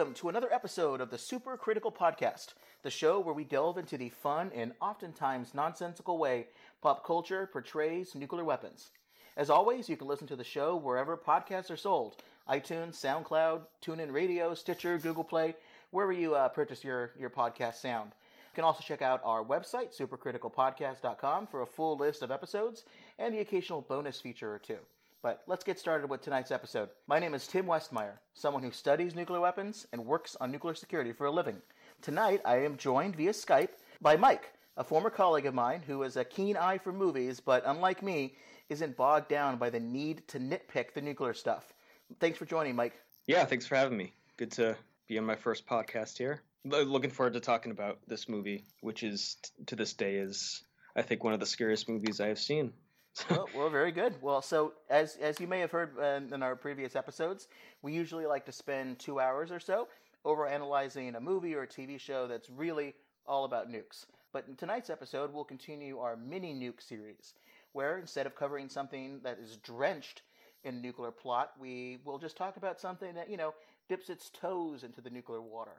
welcome to another episode of the Super Critical Podcast, the show where we delve into the fun and oftentimes nonsensical way pop culture portrays nuclear weapons. As always, you can listen to the show wherever podcasts are sold iTunes, SoundCloud, TuneIn Radio, Stitcher, Google Play, wherever you uh, purchase your, your podcast sound. You can also check out our website, supercriticalpodcast.com, for a full list of episodes and the occasional bonus feature or two. But let's get started with tonight's episode. My name is Tim Westmeyer, someone who studies nuclear weapons and works on nuclear security for a living. Tonight, I am joined via Skype by Mike, a former colleague of mine who has a keen eye for movies, but unlike me, isn't bogged down by the need to nitpick the nuclear stuff. Thanks for joining, Mike. Yeah, thanks for having me. Good to be on my first podcast here. Looking forward to talking about this movie, which is to this day is I think one of the scariest movies I have seen. Well, well, very good. Well, so as as you may have heard uh, in our previous episodes, we usually like to spend two hours or so over analyzing a movie or a TV show that's really all about nukes. But in tonight's episode, we'll continue our mini nuke series, where instead of covering something that is drenched in nuclear plot, we will just talk about something that you know dips its toes into the nuclear water.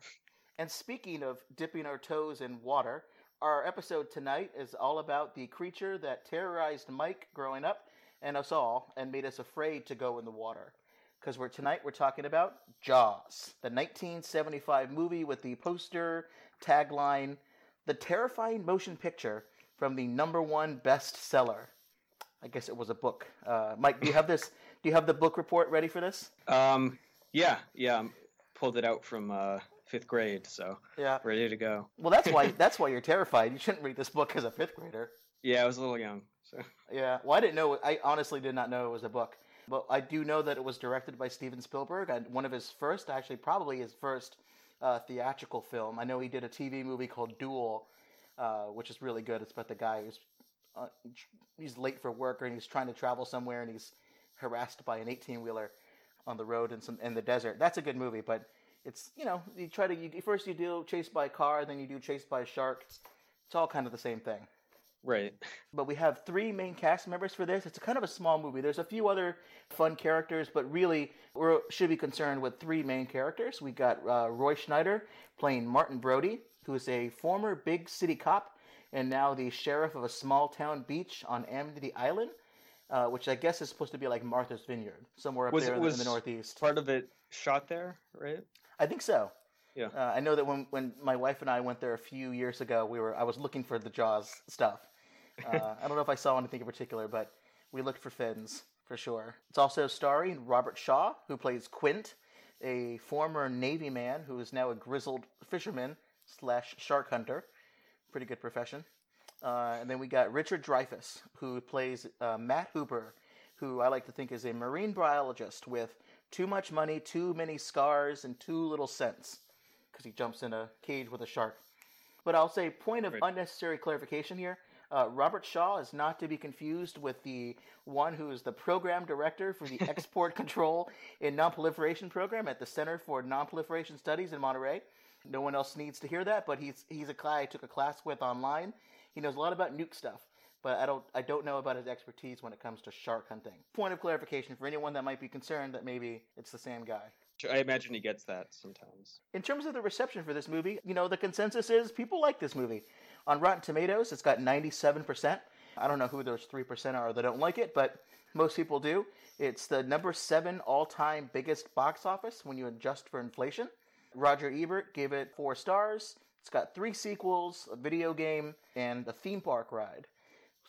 And speaking of dipping our toes in water, our episode tonight is all about the creature that terrorized Mike growing up and us all and made us afraid to go in the water. Because we're tonight we're talking about Jaws, the 1975 movie with the poster tagline, "The terrifying motion picture from the number one bestseller." I guess it was a book. Uh, Mike, do you have this? Do you have the book report ready for this? Um, yeah, yeah, pulled it out from uh, fifth grade, so Yeah. ready to go. Well, that's why that's why you're terrified. You shouldn't read this book as a fifth grader. Yeah, I was a little young, so Yeah. Well, I didn't know. I honestly did not know it was a book. But I do know that it was directed by Steven Spielberg. And one of his first, actually, probably his first uh, theatrical film. I know he did a TV movie called Duel, uh, which is really good. It's about the guy who's uh, he's late for work and he's trying to travel somewhere and he's harassed by an 18 wheeler on the road in some in the desert. That's a good movie, but it's you know you try to you, first you do chased by a car, then you do chased by a shark. It's all kind of the same thing. right. But we have three main cast members for this. It's a kind of a small movie. There's a few other fun characters, but really we should be concerned with three main characters. We got uh, Roy Schneider playing Martin Brody, who is a former big city cop and now the sheriff of a small town beach on Amity Island, uh, which I guess is supposed to be like Martha's Vineyard, somewhere up Was there it in was the northeast. part of it shot there, right? I think so. Yeah. Uh, I know that when, when my wife and I went there a few years ago, we were I was looking for the Jaws stuff. Uh, I don't know if I saw anything in particular, but we looked for fins for sure. It's also starring Robert Shaw, who plays Quint, a former Navy man who is now a grizzled fisherman slash shark hunter. Pretty good profession. Uh, and then we got Richard Dreyfuss, who plays uh, Matt Hooper, who I like to think is a marine biologist with too much money, too many scars, and too little sense, because he jumps in a cage with a shark. But I'll say, point of Right. unnecessary clarification here. Uh, Robert Shaw is not to be confused with the one who is the program director for the Export Control and Nonproliferation Program at the Center for Nonproliferation Studies in Monterey. No one else needs to hear that, but he's he's a guy I took a class with online. He knows a lot about nuke stuff, but I don't I don't know about his expertise when it comes to shark hunting. Point of clarification for anyone that might be concerned that maybe it's the same guy. I imagine he gets that sometimes. In terms of the reception for this movie, you know, the consensus is people like this movie. On Rotten Tomatoes, it's got 97%. I don't know who those 3% are that don't like it, but most people do. It's the number seven all time biggest box office when you adjust for inflation. Roger Ebert gave it four stars. It's got three sequels, a video game, and a theme park ride.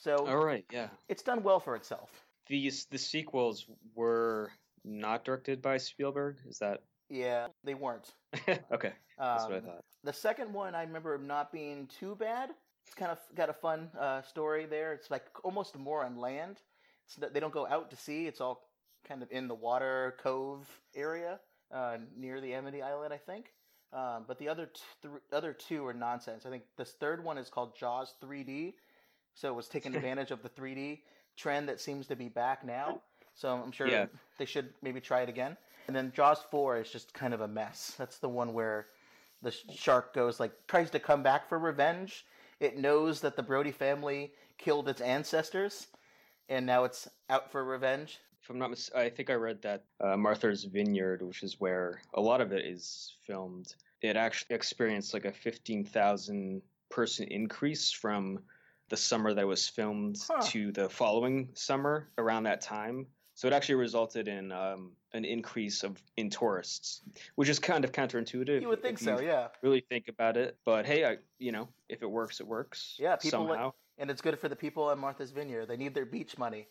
So All right, yeah. it's done well for itself. These the sequels were not directed by Spielberg. Is that Yeah, they weren't. okay? That's what I Um, thought. The second one I remember not being too bad. It's kind of got a fun uh, story there. It's like almost more on land. It's they don't go out to sea. It's all kind of in the water cove area uh, near the Amity Island, I think. Um, but the other t- th- other two are nonsense. I think this third one is called Jaws 3D, so it was taking advantage of the 3D trend that seems to be back now. So I'm sure Yeah. they should maybe try it again. And then Jaws 4 is just kind of a mess. That's the one where the shark goes like tries to come back for revenge. It knows that the Brody family killed its ancestors, and now it's out for revenge. if I'm not mis- I think I read that uh, Martha's Vineyard, which is where a lot of it is filmed, it actually experienced like a 15,000 person increase from the summer that was filmed Huh. to the following summer around that time. So it actually resulted in um, an increase of in tourists, which is kind of counterintuitive. You would think so, yeah. Really think about it, but hey, I, you know, if it works, it works. Yeah, people like- somehow. And it's good for the people at Martha's Vineyard. They need their beach money.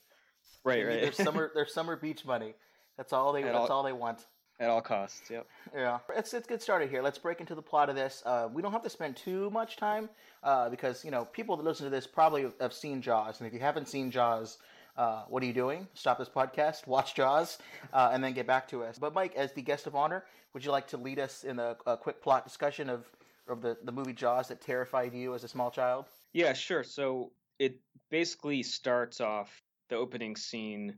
right, right. Their summer, their summer beach money. That's all they. At That's all- all they want. At all costs. Yep. Yeah, let's let's get started here. Let's break into the plot of this. Uh, we don't have to spend too much time uh, because you know people that listen to this probably have seen Jaws, and if you haven't seen Jaws, uh, what are you doing? Stop this podcast, watch Jaws, uh, and then get back to us. But Mike, as the guest of honor, would you like to lead us in a, a quick plot discussion of of the the movie Jaws that terrified you as a small child? Yeah, sure. So it basically starts off the opening scene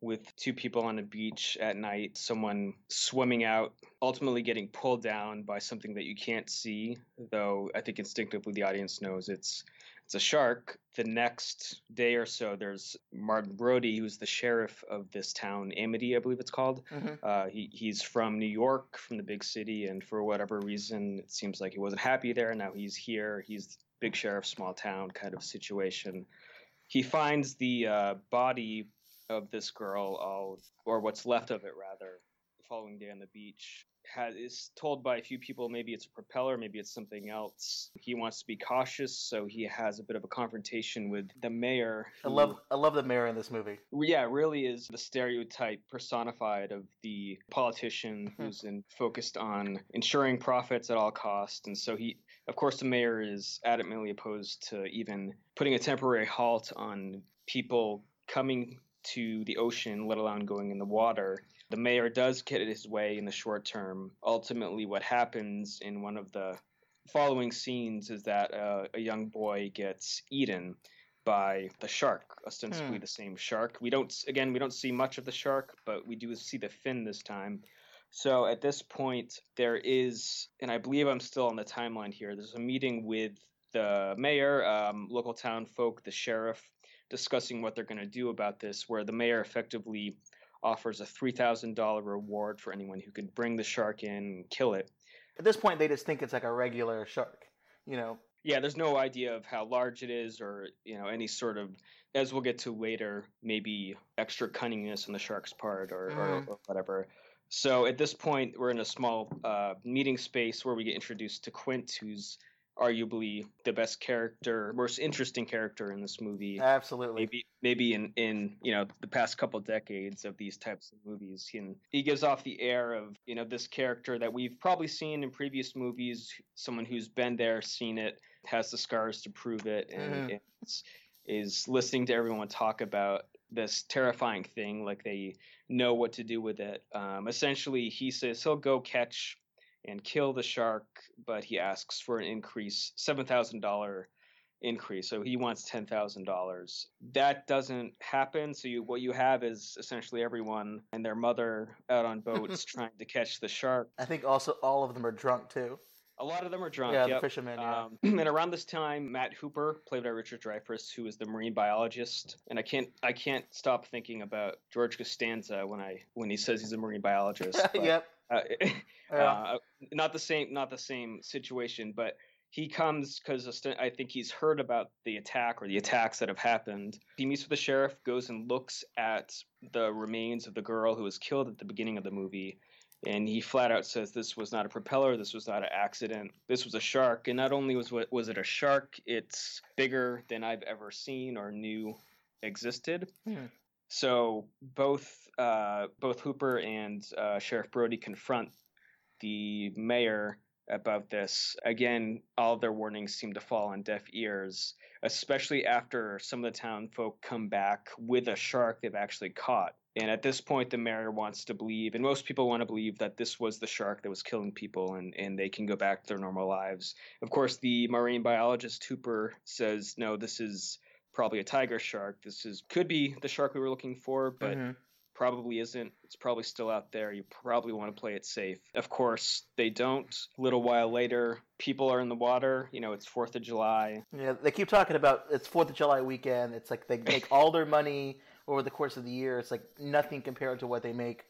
with two people on a beach at night, someone swimming out, ultimately getting pulled down by something that you can't see, though I think instinctively the audience knows it's it's a shark. The next day or so, there's Martin Brody, who's the sheriff of this town, Amity, I believe it's called. Mm-hmm. Uh, he, he's from New York, from the big city, and for whatever reason, it seems like he wasn't happy there. Now he's here. He's big sheriff, small town kind of situation. He finds the uh, body of this girl, all, or what's left of it, rather, the following day on the beach. Has, is told by a few people maybe it's a propeller, maybe it's something else. He wants to be cautious, so he has a bit of a confrontation with the mayor. I love I love the mayor in this movie. yeah, really is the stereotype personified of the politician Hmm. who's in, focused on ensuring profits at all costs. And so he, of course, the mayor is adamantly opposed to even putting a temporary halt on people coming to the ocean, let alone going in the water. The mayor does get his way in the short term. Ultimately, what happens in one of the following scenes is that uh, a young boy gets eaten by the shark, ostensibly Hmm. the same shark. We don't, again, we don't see much of the shark, but we do see the fin this time. So at this point, there is, and I believe I'm still on the timeline here. There's a meeting with the mayor, um, local town folk, the sheriff, discussing what they're going to do about this. Where the mayor effectively offers a three thousand dollar reward for anyone who can bring the shark in and kill it. At this point, they just think it's like a regular shark. You know, Yeah, there's no idea of how large it is, or you know any sort of, as we'll get to later, maybe extra cunningness on the shark's part, or, or, Mhm. or whatever. So at this point, we're in a small uh, meeting space where we get introduced to Quint, who's arguably the best character, most interesting character in this movie. absolutely. Maybe, maybe in, in you know the past couple decades of these types of movies, he, he gives off the air of you know this character that we've probably seen in previous movies, someone who's been there, seen it, has the scars to prove it, and, Mhm. and is, is listening to everyone talk about this terrifying thing like they know what to do with it. Um, essentially, he says he'll go catch and kill the shark, but he asks for an increase, seven thousand dollar increase. So he wants ten thousand dollars. That doesn't happen. So you, what you have is essentially everyone and their mother out on boats trying to catch the shark. I think also all of them are drunk too. A lot of them are drunk. yeah, yep. the fishermen. Yeah. Um, and around this time, Matt Hooper, played by Richard Dreyfuss, who is the marine biologist, and I can't I can't stop thinking about George Costanza when I when he says he's a marine biologist. yep. Uh, Yeah. uh, not the same not the same situation, but he comes because I think he's heard about the attack or the attacks that have happened. He meets with the sheriff, goes and looks at the remains of the girl who was killed at the beginning of the movie, and he flat out says this was not a propeller, this was not an accident, this was a shark. And not only was what was it a shark, it's bigger than I've ever seen or knew existed. Hmm. So both uh, both Hooper and uh, Sheriff Brody confront the mayor about this. Again, all their warnings seem to fall on deaf ears, especially after some of the town folk come back with a shark they've actually caught. And at this point, the mayor wants to believe, and most people want to believe, that this was the shark that was killing people and, and they can go back to their normal lives. Of course, the marine biologist Hooper says, no, this is probably a tiger shark. This is could be the shark we were looking for, but Mhm. probably isn't. It's probably still out there. You probably want to play it safe. Of course, they don't. A little while later, people are in the water. You know, it's 4th of July. Yeah, they keep talking about it's Fourth of July weekend. It's like they make all their money over the course of the year, it's like nothing compared to what they make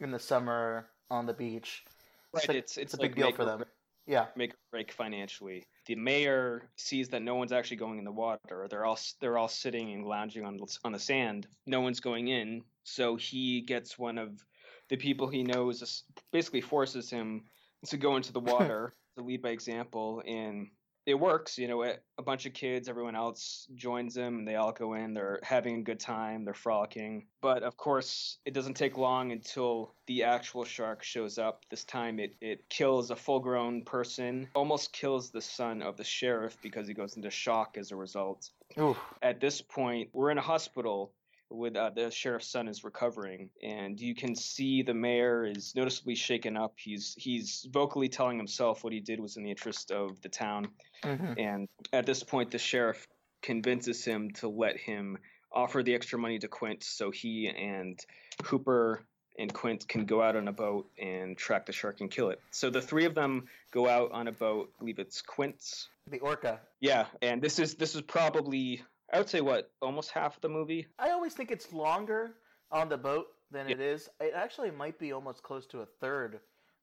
in the summer on the beach. Right, It's, like- it's it's, a like big deal for or them. Yeah. make or break financially. The mayor sees that no one's actually going in the water. They're all they're all sitting and lounging on the- on the sand. No one's going in, so he gets one of the people he knows, basically forces him to go into the water to lead by example, and it works. You know, a a bunch of kids, everyone else joins them, and they all go in. They're having a good time. They're frolicking. But of course, it doesn't take long until the actual shark shows up. This time, it it kills a full-grown person, almost kills the son of the sheriff because he goes into shock as a result. Ooh. At this point, we're in a hospital. With uh, the sheriff's son is recovering, and you can see the mayor is noticeably shaken up. He's he's vocally telling himself what he did was in the interest of the town, hmm and at this point, the sheriff convinces him to let him offer the extra money to Quint so he and Hooper and Quint can go out on a boat and track the shark and kill it. So the three of them go out on a boat. I believe it's Quint's. The orca. Yeah, and this is this is probably I would say what almost half of the movie. I always think it's longer on the boat than it is. It actually might be almost close to a third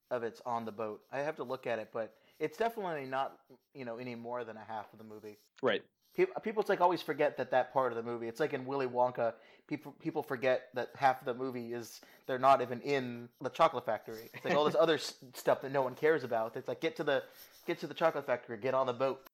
of it's on the boat. I have to look at it, but it's definitely not, you know, any more than a half of the movie. Right. People, people like always forget that that part of the movie. It's like in Willy Wonka. People people forget that half of the movie is they're not even in the chocolate factory. It's like all this other stuff that no one cares about. It's like get to the get to the chocolate factory, get on the boat.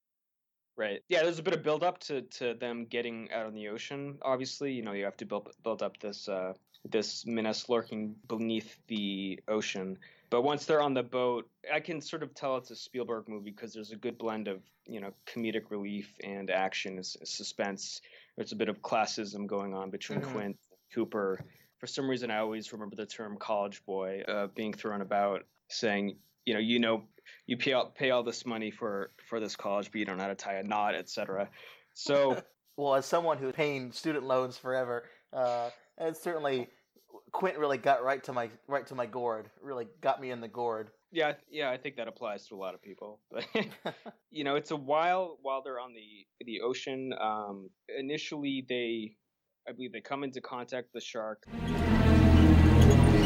Right. Yeah, there's a bit of build up to, to them getting out on the ocean. Obviously, you know, you have to build build up this uh, this menace lurking beneath the ocean. But once they're on the boat, I can sort of tell it's a Spielberg movie because there's a good blend of you know comedic relief and action, s- suspense. There's a bit of classism going on between Mhm. Quint and Cooper. For some reason, I always remember the term "college boy" uh, being thrown about, saying, you know, you know, you pay all, pay all this money for for this college, but you don't know how to tie a knot, etc. So Well, as someone who's paying student loans forever, uh, it's certainly Quint really got right to my right to my gourd. Really got me in the gourd. yeah, yeah, I think that applies to a lot of people. But you know, it's a while while they're on the the ocean. Um, initially, they, I believe, they come into contact with the shark.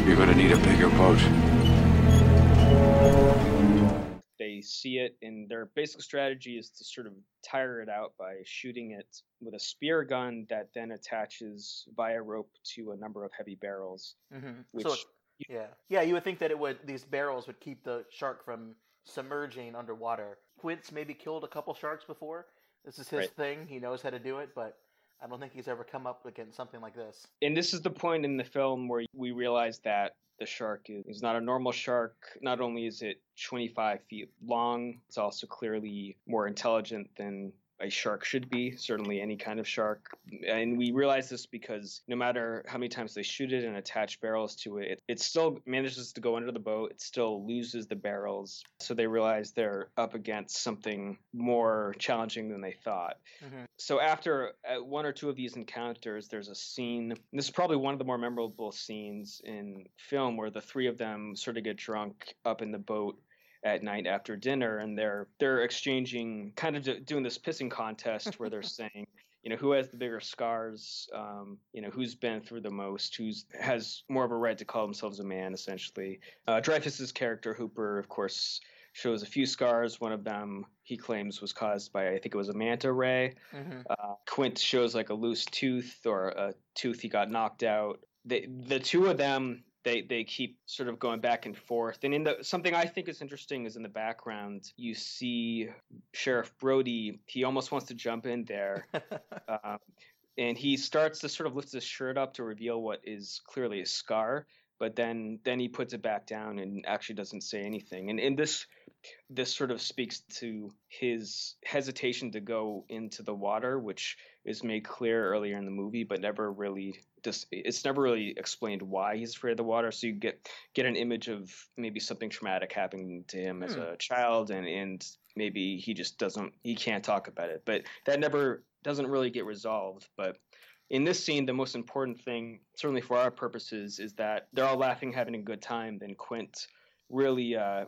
You're gonna need a bigger boat. They see it, and their basic strategy is to sort of tire it out by shooting it with a spear gun that then attaches via rope to a number of heavy barrels. hmm Which so, yeah, yeah, you would think that it would these barrels would keep the shark from submerging underwater. Quint's maybe killed a couple sharks before. This is his Right. thing. He knows how to do it, but I don't think he's ever come up against something like this. and this is the point in the film where we realize that the shark is, is not a normal shark. Not only is it 25 feet long, it's also clearly more intelligent than a shark should be, certainly any kind of shark. And we realize this because no matter how many times they shoot it and attach barrels to it, it, it still manages to go under the boat. It still loses the barrels. So they realize they're up against something more challenging than they thought hmm so after uh, one or two of these encounters there's a scene this is probably one of the more memorable scenes in film where the three of them sort of get drunk up in the boat at night after dinner and they're they're exchanging kind of do- doing this pissing contest where they're saying you know who has the bigger scars um, you know who's been through the most who's has more of a right to call themselves a man essentially. Uh, Dreyfuss's character hooper of course shows a few scars. One of them he claims was caused by i think it was a manta ray. Hmm uh, Quint shows like a loose tooth or a tooth he got knocked out. They, the two of them, they, they keep sort of going back and forth. And in the something I think is interesting is in the background you see Sheriff Brody. He almost wants to jump in there, uh, and he starts to sort of lift his shirt up to reveal what is clearly a scar. But then then he puts it back down and actually doesn't say anything. And in this this sort of speaks to his hesitation to go into the water, which is made clear earlier in the movie, but never really just it's never really explained why he's afraid of the water. So you get get an image of maybe something traumatic happening to him as Hmm. a child, and and maybe he just doesn't he can't talk about it. But that never doesn't really get resolved. But in this scene, the most important thing, certainly for our purposes, is that they're all laughing, having a good time. Then Quint really uh,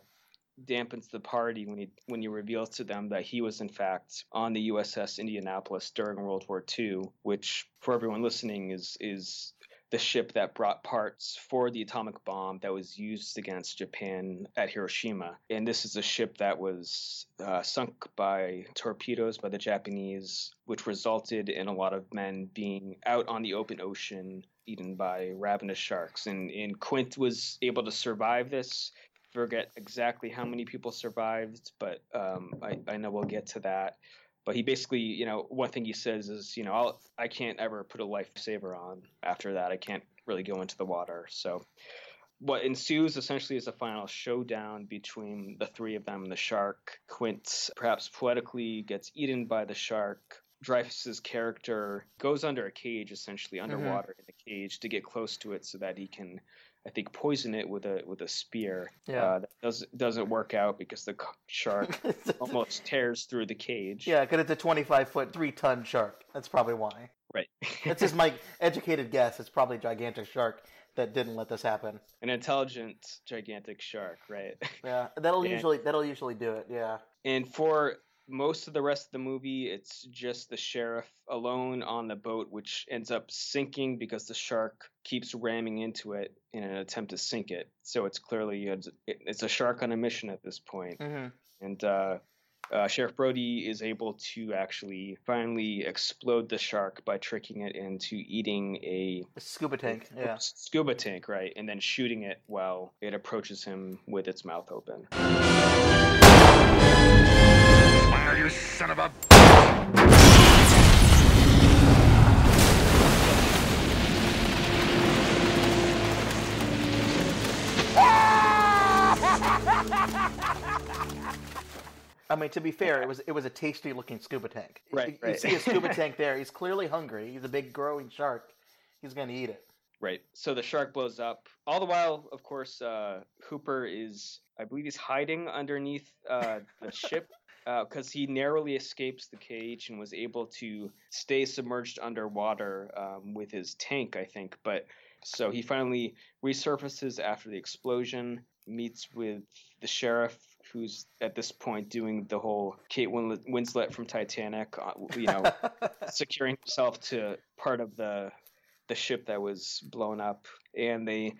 dampens the party when he when he reveals to them that he was in fact on the USS Indianapolis during World War II, which for everyone listening is is the ship that brought parts for the atomic bomb that was used against Japan at Hiroshima. And this is a ship that was uh, sunk by torpedoes by the Japanese, which resulted in a lot of men being out on the open ocean eaten by ravenous sharks. And, and Quint was able to survive this. Forget exactly how many people survived, but um, I, I know we'll get to that but he basically, you know, one thing he says is, you know, I'll, I can't ever put a lifesaver on after that. I can't really go into the water. So what ensues essentially is a final showdown between the three of them and the shark. Quint, perhaps poetically, gets eaten by the shark. Dreyfuss's character goes under a cage, essentially Mm-hmm. underwater in a cage, to get close to it so that he can, I think, poison it with a with a spear. Yeah. Uh, that does doesn't work out because the shark almost tears through the cage. yeah, because it's a 25 foot, three ton shark. That's probably why. Right. That's just my educated guess. It's probably a gigantic shark that didn't let this happen. An intelligent, gigantic shark, right? Yeah, that'll Yeah. usually that'll usually do it. Yeah. And for most of the rest of the movie, it's just the sheriff alone on the boat, which ends up sinking because the shark keeps ramming into it in an attempt to sink it. So it's clearly it's, it's a shark on a mission at this point. hmm And uh, uh, Sheriff Brody is able to actually finally explode the shark by tricking it into eating a Scuba tank. Yeah. scuba tank, right? And then shooting it while it approaches him with its mouth open. Smile, you son of a. I mean, to be fair, it was it was a tasty looking scuba tank. Right, You, you see a scuba tank there. He's clearly hungry. He's a big growing shark. He's gonna eat it. Right. So the shark blows up. All the while, of course, uh, Hooper is, I believe, he's hiding underneath uh, the ship because he narrowly escapes the cage and was able to stay submerged underwater um, with his tank, I think. But so he finally resurfaces after the explosion, meets with the sheriff. Who's at this point doing the whole Kate Winslet, Winslet from Titanic, uh, you know, securing himself to part of the the ship that was blown up, and they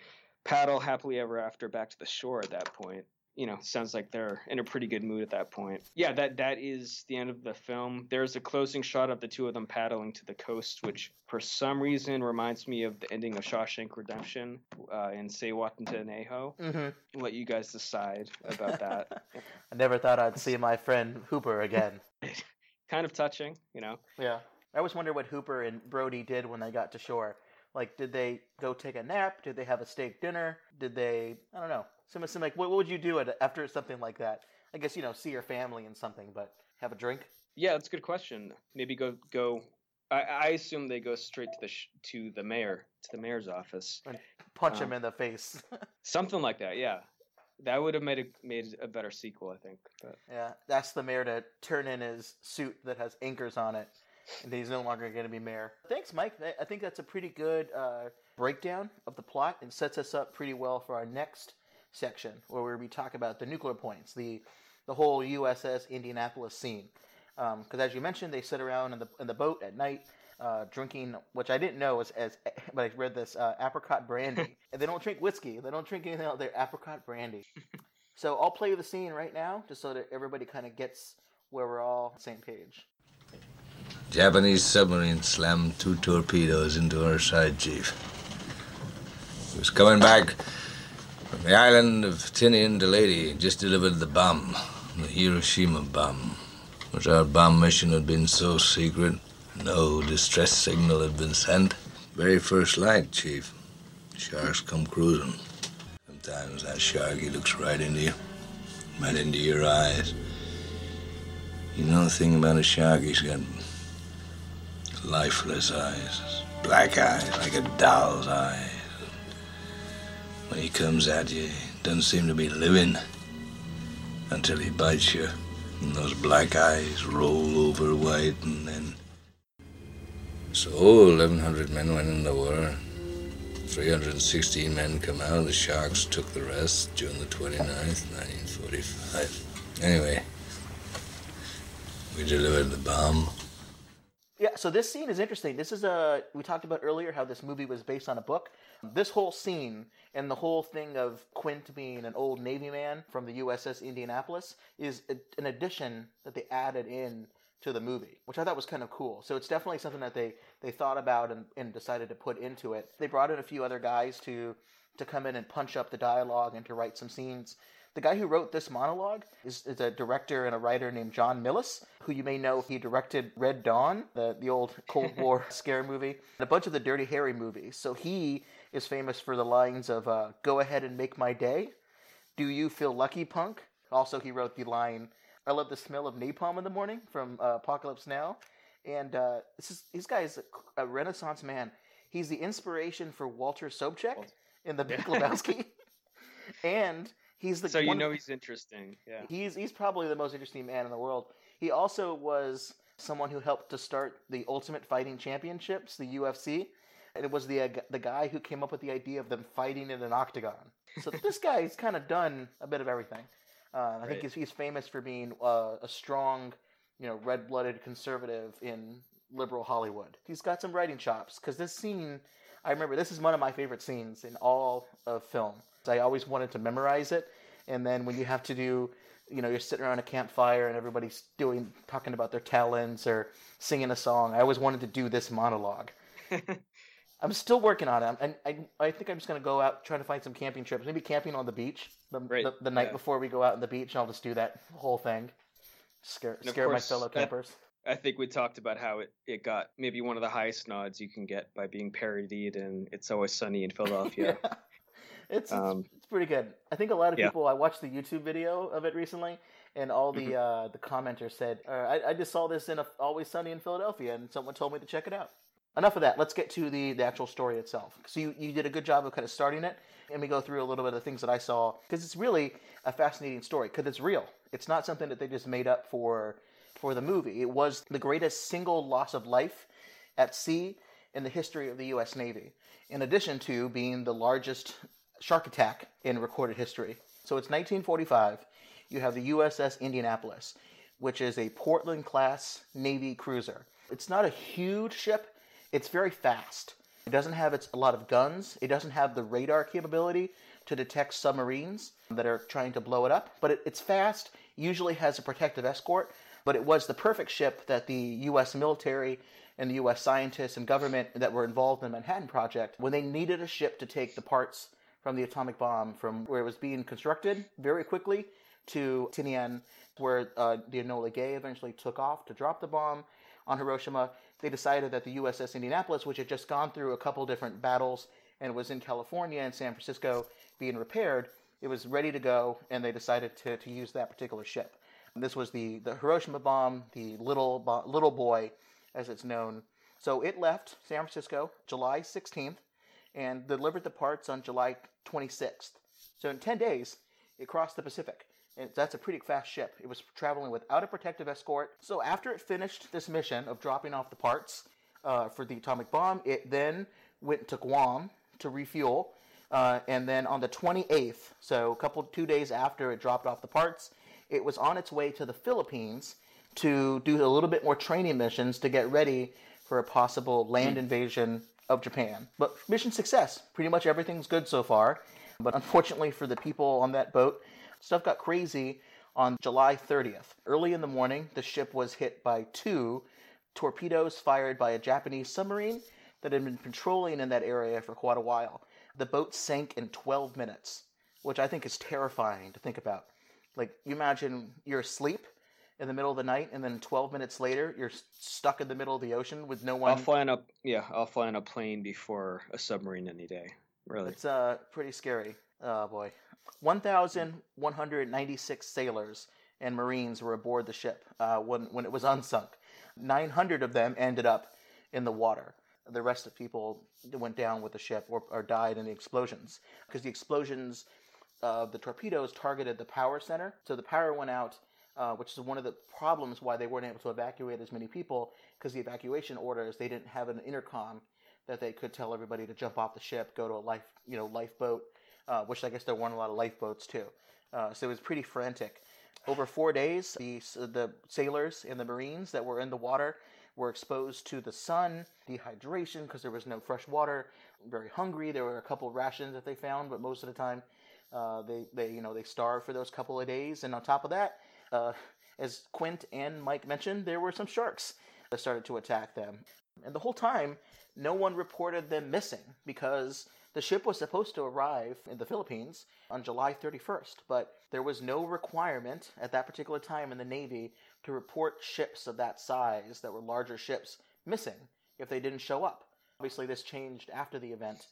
paddle happily ever after back to the shore. At that point, you know, sounds like they're in a pretty good mood at that point. Yeah, that that is the end of the film. There's a closing shot of the two of them paddling to the coast, which for some reason reminds me of the ending of Shawshank Redemption uh, in Zihuatanejo. hmm I'll let you guys decide about that. I never thought I'd see my friend Hooper again. kind of touching, you know. Yeah. I always wonder what Hooper and Brody did when they got to shore. Like, did they go take a nap? Did they have a steak dinner? Did they, I don't know. Some, some like, what, what would you do at, after something like that? I guess, you know, see your family and something, but have a drink? Yeah, that's a good question. Maybe go go. I, I assume they go straight to the sh- to the mayor to the mayor's office, and Punch Um, him in the face. something like that. Yeah, that would have made a made a better sequel, I think. But yeah. Ask the mayor to turn in his suit that has anchors on it. And he's no longer going to be mayor. Thanks, Mike. I- I think that's a pretty good uh, breakdown of the plot and sets us up pretty well for our next section where we talk about the nuclear points, the the whole USS Indianapolis scene. Because as you mentioned, they sit around in the in the boat at night, uh, drinking, which I didn't know was as, but I read this uh, apricot brandy. and they don't drink whiskey. They don't drink anything else. They're apricot brandy. so I'll play the scene right now, just so that everybody kind of gets where we're all on the same page. Japanese submarine slammed two torpedoes into our side, Chief. He was coming back from the island of Tinian the Leyte, just delivered the bomb, the Hiroshima bomb, which our bomb mission had been so secret, no distress signal had been sent. Very first light, Chief. Sharks come cruising. Sometimes that shark, he looks right into you, right into your eyes. You know the thing about a shark, he's got lifeless eyes, black eyes like a doll's eyes. When he comes at you, he doesn't seem to be living until he bites you, and those black eyes roll over white, and then. So 1,100 men went in the war. 316 men come out. The Sharks took the rest June the 29th, 1945. Anyway, we delivered the bomb. Yeah, so this scene is interesting. This is a we talked about earlier how this movie was based on a book. This whole scene and the whole thing of Quint being an old Navy man from the USS Indianapolis is a, an addition that they added in to the movie, which I thought was kind of cool. So it's definitely something that they they thought about and, and decided to put into it. They brought in a few other guys to to come in and punch up the dialogue and to write some scenes. The guy who wrote this monologue is, is a director and a writer named John Milius, who you may know he directed Red Dawn, the, the old Cold War scare movie, and a bunch of the Dirty Harry movies. So he is famous for the lines of uh, "Go ahead and make my day," "Do you feel lucky, punk?" Also, he wrote the line "I love the smell of napalm in the morning" from uh, Apocalypse Now, and uh, this is this guy is a, a Renaissance man. He's the inspiration for Walter Sobchak in The Big Lebowski, and he's the so you know he's interesting. Yeah. He's he's probably the most interesting man in the world. He also was someone who helped to start the Ultimate Fighting Championships, the UFC. And it was the uh, the guy who came up with the idea of them fighting in an octagon. So this guy's kind of done a bit of everything. Uh, I think he's, he's famous for being uh, a strong, you know, red-blooded conservative in liberal Hollywood. He's got some writing chops because this scene, I remember this is one of my favorite scenes in all of film. I always wanted to memorize it, and then when you have to do you know, you're sitting around a campfire and everybody's doing talking about their talents or singing a song. I always wanted to do this monologue. I'm still working on it, and I, I think I'm just gonna go out trying to find some camping trips. Maybe camping on the beach the Right, the, the night yeah. before we go out on the beach, and I'll just do that whole thing. Scare And scare my course, fellow that- campers. I think we talked about how it, it got maybe one of the highest nods you can get by being parodied in It's Always Sunny in Philadelphia. It's, it's Um, it's pretty good. I think a lot of yeah. people. I watched the YouTube video of it recently, and all the Mm-hmm. uh, the commenters said, uh, I, "I just saw this in a, Always Sunny in Philadelphia, and someone told me to check it out." Enough of that. Let's get to the, the actual story itself. So you, you did a good job of kind of starting it, and we go through a little bit of the things that I saw because it's really a fascinating story because it's real. It's not something that they just made up for for the movie. It was the greatest single loss of life at sea in the history of the U.S. Navy, in addition to being the largest shark attack in recorded history. So it's 1945. You have the USS Indianapolis, which is a Portland class Navy cruiser. It's not a huge ship, it's very fast. It doesn't have its, a lot of guns, it doesn't have the radar capability to detect submarines that are trying to blow it up, but it, it's fast, usually has a protective escort, but it was the perfect ship that the US military and the US scientists and government that were involved in the Manhattan Project, when they needed a ship to take the parts from the atomic bomb from where it was being constructed very quickly to Tinian, where uh, the Enola Gay eventually took off to drop the bomb on Hiroshima. They decided that the USS Indianapolis, which had just gone through a couple different battles and was in California and San Francisco being repaired, it was ready to go, and they decided to, to use that particular ship. And this was the, the Hiroshima bomb, the little bo- little boy, as it's known. So it left San Francisco July 16th and delivered the parts on July 26th. So in 10 days, it crossed the Pacific. That's a pretty fast ship. It was traveling without a protective escort. So after it finished this mission of dropping off the parts uh, for the atomic bomb, it then went to Guam to refuel. Uh, and then on the 28th, so a couple two days after it dropped off the parts, it was on its way to the Philippines to do a little bit more training missions to get ready for a possible land invasion of Japan. But mission success. Pretty much everything's good so far. But unfortunately for the people on that boat, stuff got crazy on July 30th. Early in the morning, the ship was hit by two torpedoes fired by a Japanese submarine that had been patrolling in that area for quite a while. The boat sank in 12 minutes, which I think is terrifying to think about. Like, you imagine you're asleep in the middle of the night, and then 12 minutes later, you're stuck in the middle of the ocean with no one. I'll fly on a yeah, I'll fly on a plane before a submarine any day. Really. It's uh pretty scary. Oh boy. 1,196 sailors and Marines were aboard the ship uh, when, when it was unsunk. 900 of them ended up in the water. The rest of people went down with the ship or, or died in the explosions because the explosions, uh, the torpedoes targeted the power center. So the power went out, uh, which is one of the problems why they weren't able to evacuate as many people because the evacuation orders, they didn't have an intercom that they could tell everybody to jump off the ship, go to a life, you know, lifeboat, uh, which I guess there weren't a lot of lifeboats too. Uh, so it was pretty frantic. Over four days, the the sailors and the marines that were in the water were exposed to the sun, dehydration because there was no fresh water, very hungry. There were a couple of rations that they found, but most of the time, uh, they they you know they starved for those couple of days. And on top of that, uh, as Quint and Mike mentioned, there were some sharks that started to attack them. And the whole time, no one reported them missing because the ship was supposed to arrive in the Philippines on July 31st, but there was no requirement at that particular time in the Navy to report ships of that size that were larger ships missing if they didn't show up. Obviously, this changed after the event.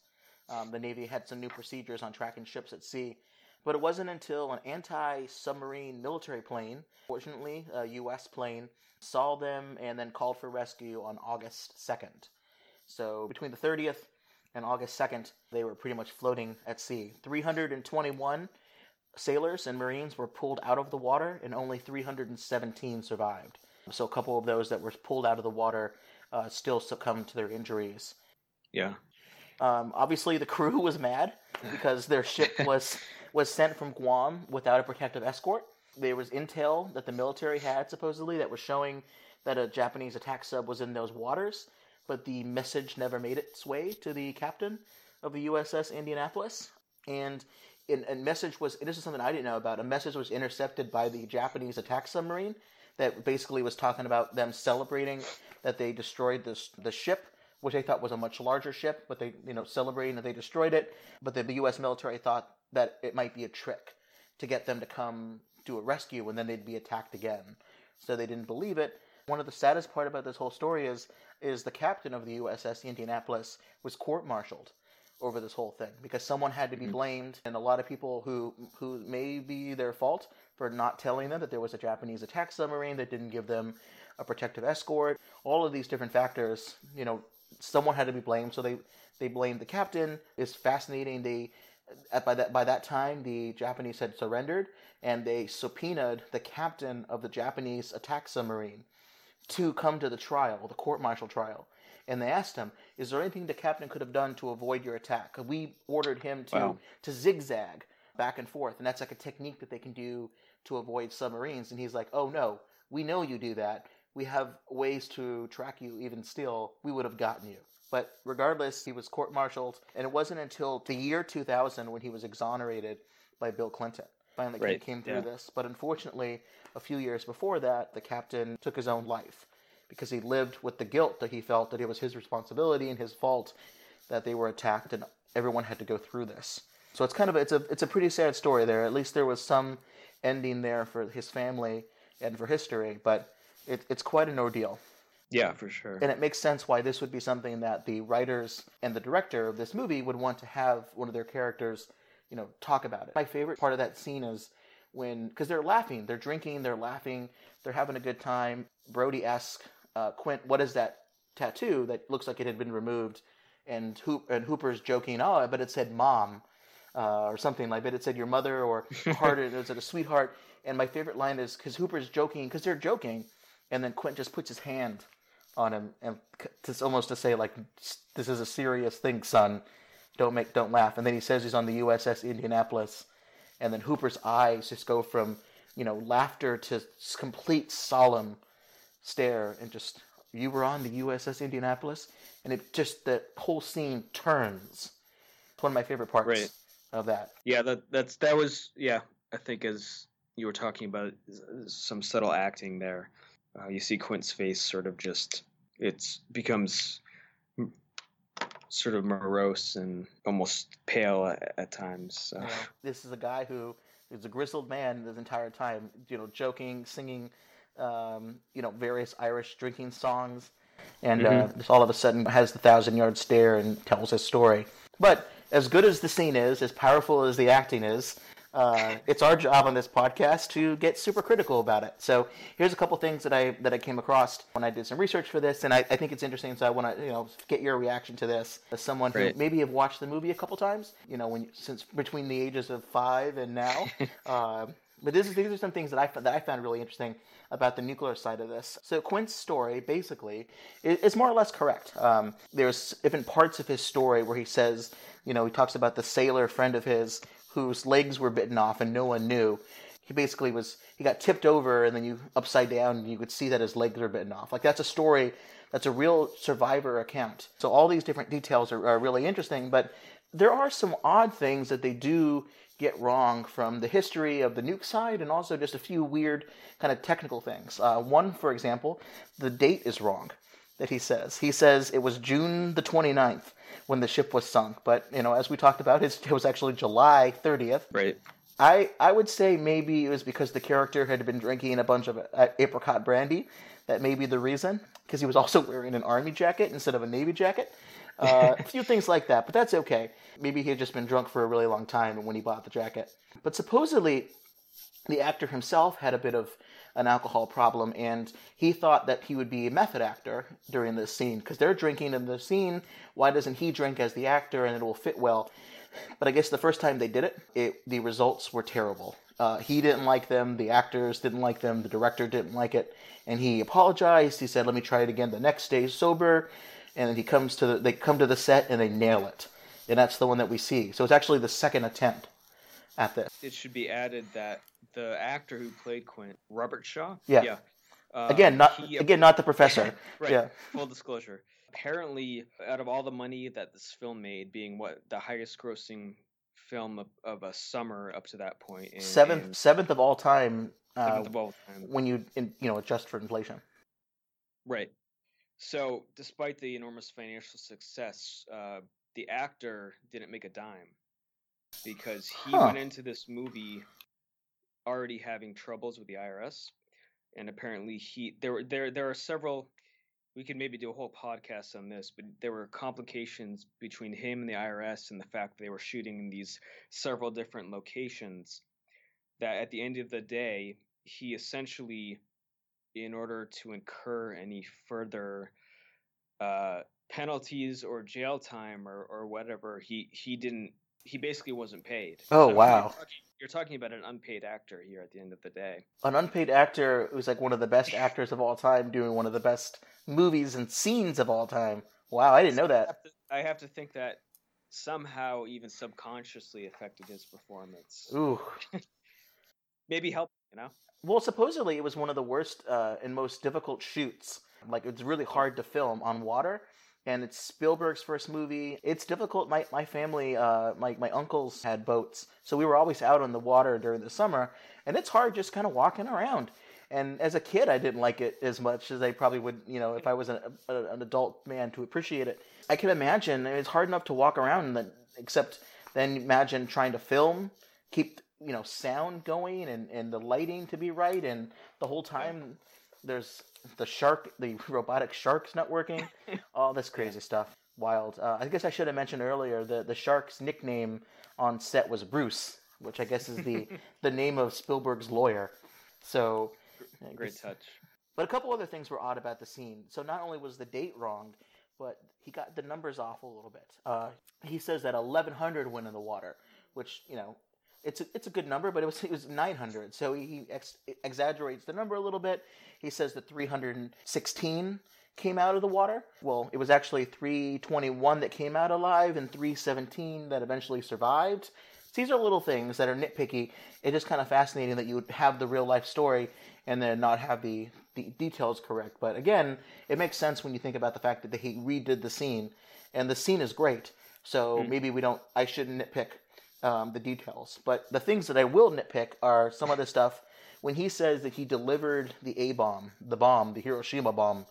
Um, the Navy had some new procedures on tracking ships at sea, but it wasn't until an anti submarine military plane, fortunately, a U.S. plane, saw them and then called for rescue on August 2nd. So between the 30th and August 2nd, they were pretty much floating at sea. 321 sailors and Marines were pulled out of the water, and only 317 survived. So a couple of those that were pulled out of the water uh, still succumbed to their injuries. Yeah. Um, obviously, the crew was mad because their ship was was sent from Guam without a protective escort. There was intel that the military had supposedly that was showing that a Japanese attack sub was in those waters, but the message never made its way to the captain of the USS Indianapolis. And a message was this is something I didn't know about. A message was intercepted by the Japanese attack submarine that basically was talking about them celebrating that they destroyed this the ship, which they thought was a much larger ship, but they you know celebrating that they destroyed it. But the, the U.S. military thought that it might be a trick to get them to come do a rescue, and then they'd be attacked again. So they didn't believe it. One of the saddest part about this whole story is is the captain of the USS Indianapolis was court-martialed over this whole thing because someone had to be Mm-hmm. blamed, and a lot of people who who may be their fault for not telling them that there was a Japanese attack submarine that didn't give them a protective escort. All of these different factors, you know, someone had to be blamed. So they they blamed the captain. It's fascinating. They at, by that by that time the Japanese had surrendered, and they subpoenaed the captain of the Japanese attack submarine to come to the trial, the court-martial trial. And they asked him, "Is there anything the captain could have done to avoid your attack?" We ordered him to Wow. to zigzag back and forth, and that's like a technique that they can do to avoid submarines. And he's like, "Oh no, we know you do that. We have ways to track you. Even still, we would have gotten you." But regardless, he was court-martialed, and it wasn't until the year 2000 when he was exonerated by Bill Clinton. Finally Right, came through yeah. this. But unfortunately, a few years before that, the captain took his own life because he lived with the guilt that he felt that it was his responsibility and his fault that they were attacked and everyone had to go through this. So it's kind of it's a it's a pretty sad story there. At least there was some ending there for his family and for history, but it, it's quite an ordeal. Yeah, for sure. And it makes sense why this would be something that the writers and the director of this movie would want to have one of their characters, you know, talk about it. My favorite part of that scene is when, because they're laughing, they're drinking, they're laughing, they're having a good time. Brody asks uh, Quint, "What is that tattoo that looks like it had been removed?" And Hoop and Hooper's joking, "Oh, but it said mom." Uh, or something like that. It said your mother or heart. it was it a sweetheart. And my favorite line is because Hooper's joking, because they're joking, and then Quint just puts his hand on him and it's almost to say like this is a serious thing son don't make don't laugh. And then he says he's on the uss indianapolis. And then hooper's eyes just go from you know laughter to complete solemn stare. And just you were on the uss indianapolis? And it just the whole scene turns. It's one of my favorite parts Right. of that. Yeah, that that's that was yeah. I think as you were talking about some subtle acting there, uh, you see Quint's face sort of just it's becomes sort of morose and almost pale at, at times. So. You know, this is a guy who is a grizzled man this entire time, you know, joking, singing, um, you know, various Irish drinking songs, and uh, just all of a sudden has the thousand yard stare and tells his story. But as good as the scene is, as powerful as the acting is, uh, it's our job on this podcast to get super critical about it. So here's a couple things that I that I came across when I did some research for this, and I, I think it's interesting. So I want to you know get your reaction to this as someone who maybe have watched the movie a couple times. You know, when since between the ages of five and now, uh, But this is, these are some things that I, that I found really interesting about the nuclear side of this. So Quint's story, basically, is, is more or less correct. Um, there's even parts of his story where he says, you know, he talks about the sailor friend of his whose legs were bitten off and no one knew. He basically was, he got tipped over and then you upside down and you could see that his legs were bitten off. Like that's a story, that's a real survivor account. So all these different details are, are really interesting, but there are some odd things that they do get wrong from the history of the nuke side and also just a few weird kind of technical things. Uh, one, for example, the date is wrong that he says. He says it was June the 29th when the ship was sunk, but you know, as we talked about, it was actually July 30th. Right. I I would say maybe it was because the character had been drinking a bunch of uh, apricot brandy. That may be the reason, because he was also wearing an army jacket instead of a navy jacket. Uh, a few things like that, but that's okay. Maybe he had just been drunk for a really long time when he bought the jacket. But supposedly, the actor himself had a bit of an alcohol problem, and he thought that he would be a method actor during this scene because they're drinking in the scene. Why doesn't he drink as the actor, and it will fit well? But I guess the first time they did it, it the results were terrible. Uh, he didn't like them, the actors didn't like them, the director didn't like it, and he apologized. He said, "Let me try it again the next day, sober." And then he comes to the, they come to the set and they nail it, and that's the one that we see. So it's actually the second attempt at this. It should be added that the actor who played Quint, Robert Shaw. Yeah. Yeah. Uh, Again, not he- again not the professor. right. Yeah. Full disclosure. Apparently, out of all the money that this film made, being what the highest grossing film of, of a summer up to that point, and, Seventh and seventh of all time uh, of all time. when you in, you know adjust for inflation. Right. So, despite the enormous financial success, uh, the actor didn't make a dime because he Huh. went into this movie already having troubles with the IRS, and apparently he there were there there are several. We could maybe do a whole podcast on this, but there were complications between him and the IRS, and the fact that they were shooting in these several different locations. That at the end of the day, he essentially in order to incur any further uh, penalties or jail time or, or whatever, he he didn't. He basically wasn't paid. Oh, you're wow. talking- You're talking about an unpaid actor here at the end of the day. An unpaid actor who's like one of the best actors of all time, doing one of the best movies and scenes of all time. Wow, I didn't know I that. have to, I have to think that somehow, even subconsciously, affected his performance. Ooh. Maybe help. You know. Well, supposedly it was one of the worst uh, and most difficult shoots. Like it's really hard to film on water, and it's Spielberg's first movie. It's difficult. My my family, uh, my my uncles had boats, so we were always out on the water during the summer, and it's hard just kind of walking around. And as a kid, I didn't like it as much as I probably would, you know, if I was an, a, an adult man to appreciate it. I can imagine it's hard enough to walk around, and then, except then imagine trying to film, keep you know sound going and, and the lighting to be right, and the whole time there's the shark, the robotic shark's not working, all this crazy stuff. Wild. Uh, I guess I should have mentioned earlier the the shark's nickname on set was Bruce, which I guess is the the name of Spielberg's lawyer. So Great touch. but a couple other things were odd about the scene. So not only was the date wrong, but he got the numbers off a little bit. Uh, he says that 1100 went in the water, which you know, it's a, it's a good number, but it was it was 900. So he ex- exaggerates the number a little bit. He says that 316 came out of the water. Well, it was actually 321 that came out alive and 317 that eventually survived. These are little things that are nitpicky. It's just kind of fascinating that you would have the real life story and then not have the, the details correct. But again, it makes sense when you think about the fact that he redid the scene, and the scene is great. So mm-hmm. maybe we don't. I shouldn't nitpick um, the details. But the things that I will nitpick are some of the stuff when he says that he delivered the A bomb, the bomb, the Hiroshima bomb.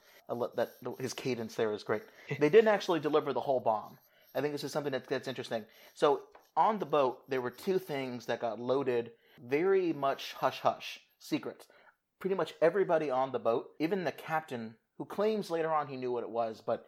That his cadence there is great. They didn't actually deliver the whole bomb. I think this is something that, that's interesting. So on the boat, there were two things that got loaded very much hush hush, secret. Pretty much everybody on the boat, even the captain, who claims later on he knew what it was, but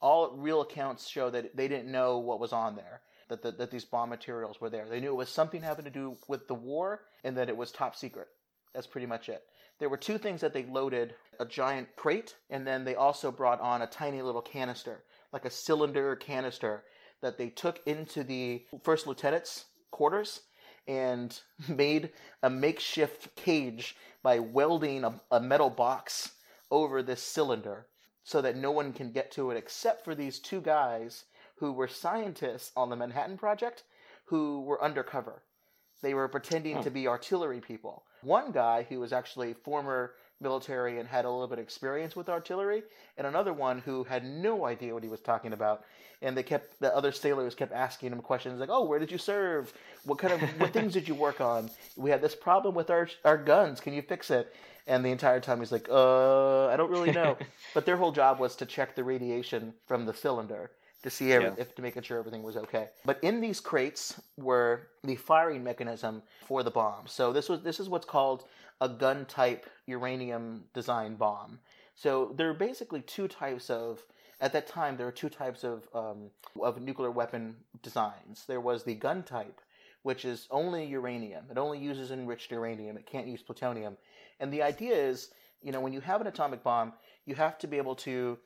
all real accounts show that they didn't know what was on there. That, that, that these bomb materials were there. They knew it was something having to do with the war and that it was top secret. That's pretty much it. There were two things that they loaded a giant crate, and then they also brought on a tiny little canister, like a cylinder canister, that they took into the first lieutenant's quarters. and made a makeshift cage by welding a, a metal box over this cylinder so that no one can get to it except for these two guys who were scientists on the Manhattan Project who were undercover. They were pretending Oh. to be artillery people. One guy who was actually former military and had a little bit of experience with artillery, and another one who had no idea what he was talking about. And they kept the other sailors kept asking him questions like, "Oh, where did you serve? What kind of what things did you work on? We had this problem with our our guns. Can you fix it?" And the entire time he's like, "Uh, I don't really know." but their whole job was to check the radiation from the cylinder to see every, Yeah. if to making sure everything was okay. But in these crates were the firing mechanism for the bomb. So this was this is what's called a gun type uranium design bomb. So there are basically two types of at that time there were two types of um, of nuclear weapon designs. There was the gun type, which is only uranium. It only uses enriched uranium. It can't use plutonium. And the idea is, you know, when you have an atomic bomb, you have to be able to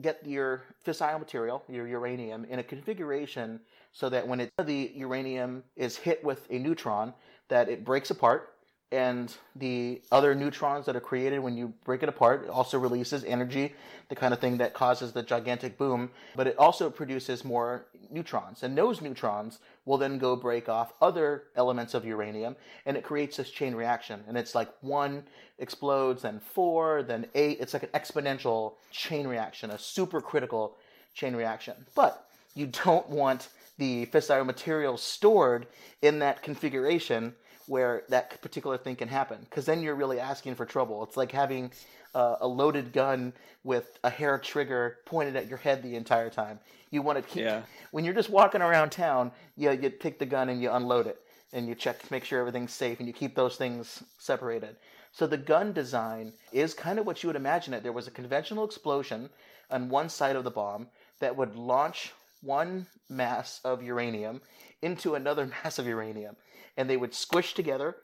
get your fissile material, your uranium, in a configuration so that when it, the uranium is hit with a neutron, that it breaks apart, and the other neutrons that are created when you break it apart it also releases energy, the kind of thing that causes the gigantic boom. But it also produces more neutrons, and those neutrons will then go break off other elements of uranium, and it creates this chain reaction. And it's like one explodes, then four, then eight. It's like an exponential chain reaction, a supercritical chain reaction. But you don't want the fissile material stored in that configuration where that particular thing can happen, because then you're really asking for trouble. It's like having uh, a loaded gun with a hair trigger pointed at your head the entire time. You want to keep Yeah. when you're just walking around town, you, you take the gun and you unload it and you check, make sure everything's safe, and you keep those things separated. So the gun design is kind of what you would imagine it. There was a conventional explosion on one side of the bomb that would launch one mass of uranium into another mass of uranium, and they would squish together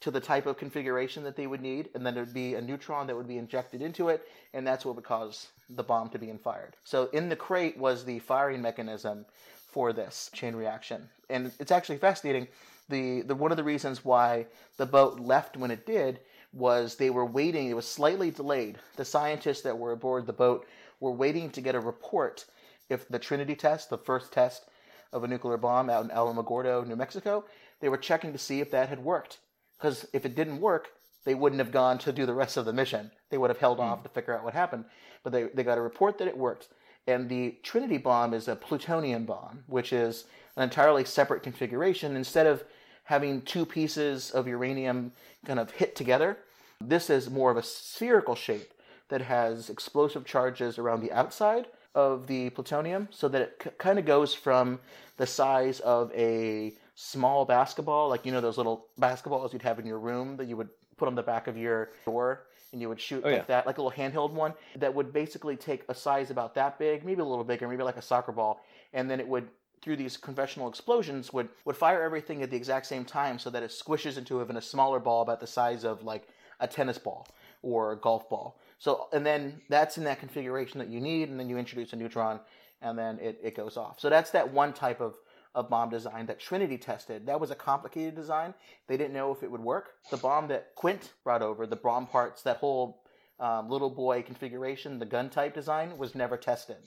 to the type of configuration that they would need, and then there would be a neutron that would be injected into it, and that's what would cause the bomb to be fired. So in the crate was the firing mechanism for this chain reaction, and it's actually fascinating. The, the one of the reasons why the boat left when it did was they were waiting. It was slightly delayed. The scientists that were aboard the boat were waiting to get a report if the Trinity test, the first test of a nuclear bomb out in Alamogordo, New Mexico, they were checking to see if that had worked. Because if it didn't work, they wouldn't have gone to do the rest of the mission. They would have held hmm. off to figure out what happened. But they, they got a report that it worked. And the Trinity bomb is a plutonium bomb, which is an entirely separate configuration. Instead of having two pieces of uranium kind of hit together, this is more of a spherical shape that has explosive charges around the outside of the plutonium so that it c- kind of goes from the size of a small basketball, like you know those little basketballs you'd have in your room that you would put on the back of your door and you would shoot Oh, like yeah. that, like a little handheld one that would basically take a size about that big, maybe a little bigger, maybe like a soccer ball, and then it would through these conventional explosions would would fire everything at the exact same time so that it squishes into even a smaller ball about the size of like a tennis ball or a golf ball. So and then that's in that configuration that you need, and then you introduce a neutron, and then it, it goes off. So that's that one type of, of bomb design that Trinity tested. That was a complicated design. They didn't know if it would work. The bomb that Quint brought over, the bomb parts, that whole um, little boy configuration, the gun type design, was never tested.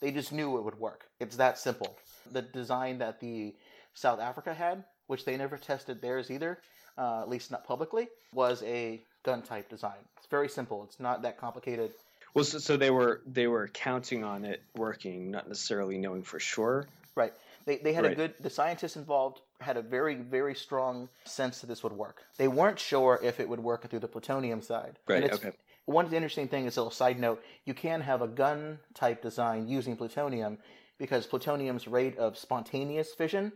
They just knew it would work. It's that simple. The design that the South Africa had, which they never tested theirs either, uh, at least not publicly, was a gun type design. It's very simple. It's not that complicated. Well, so, so they were they were counting on it working, not necessarily knowing for sure. Right. They, they had a good, the scientists involved had a very, very strong sense that this would work. They weren't sure if it would work through the plutonium side. Right, okay. One interesting thing is a little side note you can have a gun type design using plutonium because plutonium's rate of spontaneous fission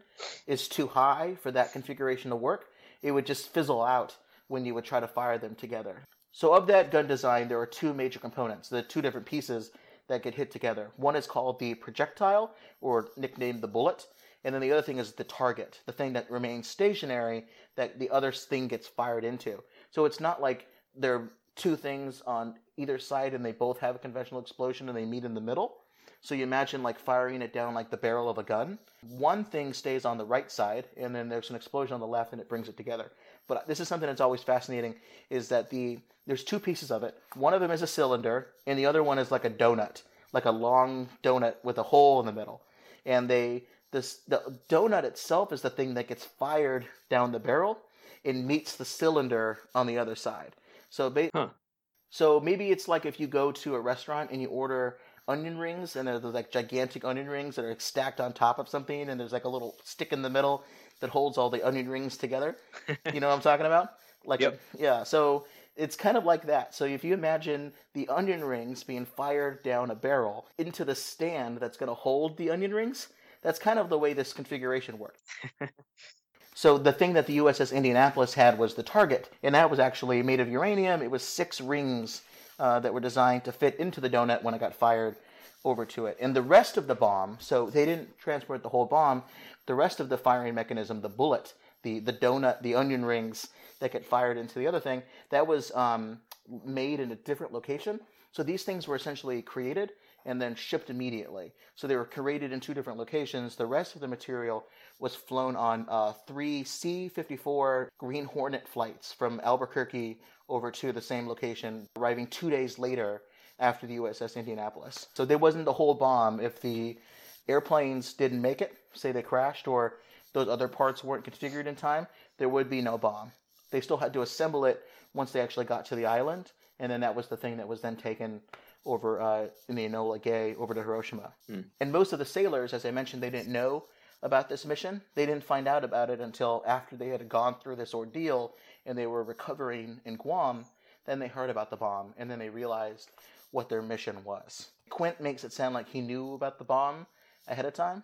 is too high for that configuration to work. It would just fizzle out when you would try to fire them together. So, of that gun design, there are two major components, the two different pieces that get hit together. One is called the projectile, or nicknamed the bullet, and then the other thing is the target, the thing that remains stationary that the other thing gets fired into. So, it's not like there are two things on either side and they both have a conventional explosion and they meet in the middle. So you imagine like firing it down like the barrel of a gun. One thing stays on the right side, and then there's an explosion on the left, and it brings it together. But this is something that's always fascinating: is that the there's two pieces of it. One of them is a cylinder, and the other one is like a donut, like a long donut with a hole in the middle. And they this the donut itself is the thing that gets fired down the barrel and meets the cylinder on the other side. So ba- Huh. so maybe it's like if you go to a restaurant and you order onion rings and they're like gigantic onion rings that are stacked on top of something and there's like a little stick in the middle that holds all the onion rings together. you know what I'm talking about? Like Yep. yeah, so it's kind of like that. So if you imagine the onion rings being fired down a barrel into the stand that's going to hold the onion rings, that's kind of the way this configuration worked. So the thing that the USS Indianapolis had was the target, and that was actually made of uranium. It was six rings uh, that were designed to fit into the donut when it got fired over to it. And the rest of the bomb, so they didn't transport the whole bomb. The rest of the firing mechanism, the bullet, the the donut, the onion rings that get fired into the other thing, that was um, made in a different location. So these things were essentially created and then shipped immediately. So they were created in two different locations. The rest of the material was flown on uh, three C 54 Green Hornet flights from Albuquerque over to the same location, arriving two days later after the USS Indianapolis. So there wasn't the whole bomb if the airplanes didn't make it, say they crashed, or those other parts weren't configured in time, there would be no bomb. They still had to assemble it once they actually got to the island, and then that was the thing that was then taken over uh, in the Enola Gay over to Hiroshima. And most of the sailors, as I mentioned, they didn't know about this mission. They didn't find out about it until after they had gone through this ordeal and they were recovering in Guam. Then they heard about the bomb, and then they realized what their mission was. Quint makes it sound like he knew about the bomb ahead of time,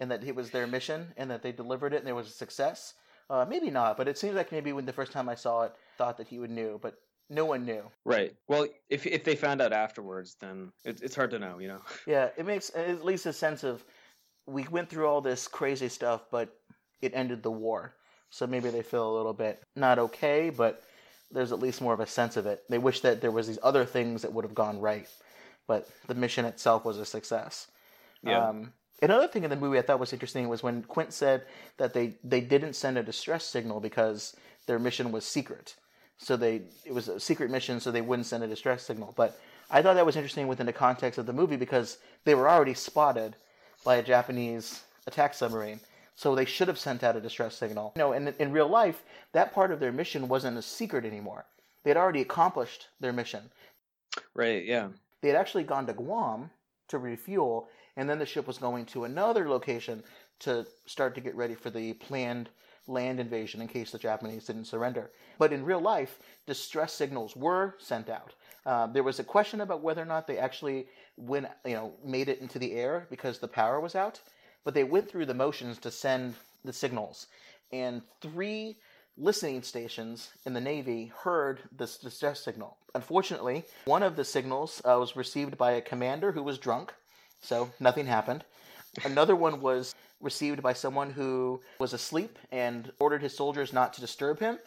and that it was their mission, and that they delivered it, and there was a success. Uh, maybe not, but it seems like maybe when the first time I saw it, thought that he would knew, but no one knew. Right. Well, if if they found out afterwards, then it, it's hard to know. You know. Yeah, it makes at least a sense of we went through all this crazy stuff, but it ended the war. So maybe they feel a little bit not okay, but there's at least more of a sense of it. They wish that there was these other things that would have gone right, but the mission itself was a success. Yeah. Um, another thing in the movie I thought was interesting was when Quint said that they they didn't send a distress signal because their mission was secret. So they it was a secret mission, so they wouldn't send a distress signal. But I thought that was interesting within the context of the movie because they were already spotted by a Japanese attack submarine. So they should have sent out a distress signal. You know, in in real life, that part of their mission wasn't a secret anymore. They had already accomplished their mission. Right. Yeah. They had actually gone to Guam to refuel, and then the ship was going to another location to start to get ready for the planned land invasion in case the Japanese didn't surrender. But in real life, distress signals were sent out. Uh, there was a question about whether or not they actually went, you know, made it into the air because the power was out. But they went through the motions to send the signals, and three listening stations in the Navy heard this distress signal. Unfortunately, one of the signals uh, was received by a commander who was drunk, so nothing happened. Another one was received by someone who was asleep and ordered his soldiers not to disturb him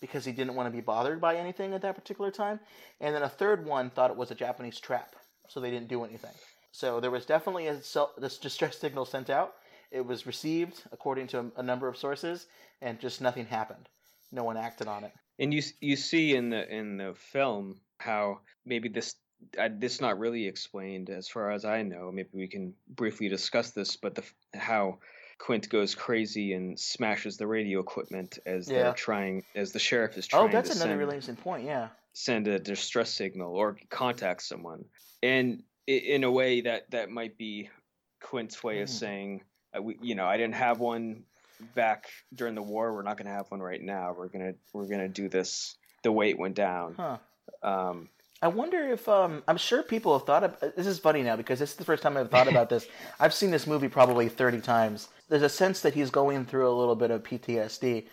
because he didn't want to be bothered by anything at that particular time. And then a third one thought it was a Japanese trap, so they didn't do anything. So there was definitely a this distress signal sent out. It was received according to a, a number of sources, and just nothing happened. No one acted on it. And you you see in the in the film how maybe this uh, this not really explained as far as I know. Maybe we can briefly discuss this, but the how Quint goes crazy and smashes the radio equipment as Yeah. they're trying as the sheriff is trying Oh, that's to another send, really interesting point. Yeah. send a distress signal or contact someone, and i- in a way that that might be Quint's way of Hmm. saying, uh, we, you know, I didn't have one back during the war. We're not going to have one right now. We're gonna we're gonna do this the way it went down. Huh. Um, I wonder if um, I'm sure people have thought of this is funny now because this is the first time I've thought about this. I've seen this movie probably 30 times. There's a sense that he's going through a little bit of PTSD.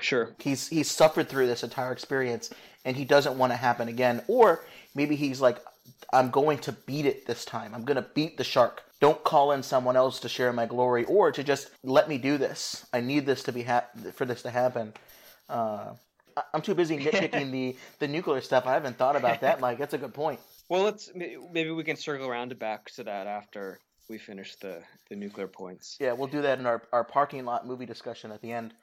sure. He's he's suffered through this entire experience and he doesn't want to happen again. Or maybe he's like, I'm going to beat it this time. I'm going to beat the shark. Don't call in someone else to share my glory or to just let me do this. I need this to be hap- for this to happen. Uh, I- I'm too busy nitpicking the the nuclear stuff. I haven't thought about that, Mike. That's a good point. Well, let's maybe we can circle around back to that after we finish the the nuclear points. Yeah, we'll do that in our, our parking lot movie discussion at the end.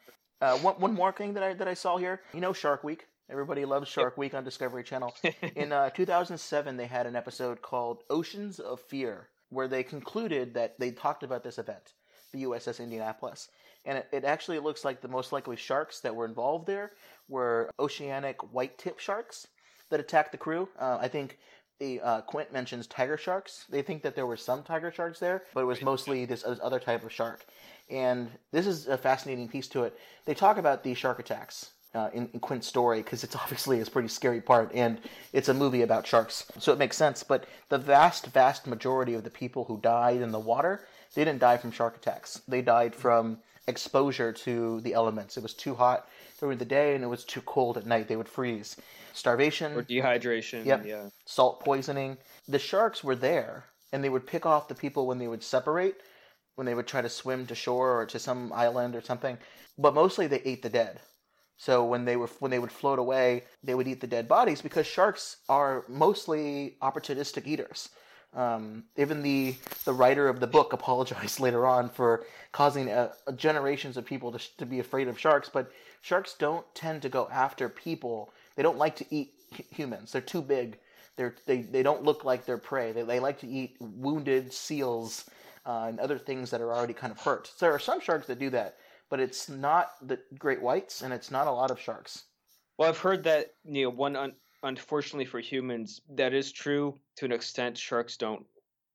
Uh, one one more thing that I that I saw here. You know, Shark Week. Everybody loves Shark. Week on Discovery Channel. in uh, 2007, they had an episode called Oceans of Fear, where they concluded that they talked about this event, the USS Indianapolis, and it, it actually looks like the most likely sharks that were involved there were oceanic white tip sharks that attacked the crew. Uh, I think the uh, Quint mentions tiger sharks. They think that there were some tiger sharks there, but it was mostly this other type of shark. And this is a fascinating piece to it. They talk about these shark attacks uh, in, in, Quint's story because it's obviously a pretty scary part, and it's a movie about sharks, so it makes sense. But the vast, vast majority of the people who died in the water, they didn't die from shark attacks. They died from exposure to the elements. It was too hot during the day, and it was too cold at night. They would freeze starvation or dehydration. Yep. Yeah. Salt poisoning. The sharks were there, and they would pick off the people when they would separate, when they would try to swim to shore or to some island or something. But mostly they ate the dead. So when they were when they would float away, they would eat the dead bodies because sharks are mostly opportunistic eaters. Um, even the the writer of the book apologized later on for causing a, a generations of people to, to be afraid of sharks. But sharks don't tend to go after people they don't like to eat humans. They're too big. They're, they they don't look like they're prey. They, they like to eat wounded seals uh, and other things that are already kind of hurt. So there are some sharks that do that, but it's not the great whites, and it's not a lot of sharks. Well, I've heard that you know one un- unfortunately for humans that is true to an extent. Sharks don't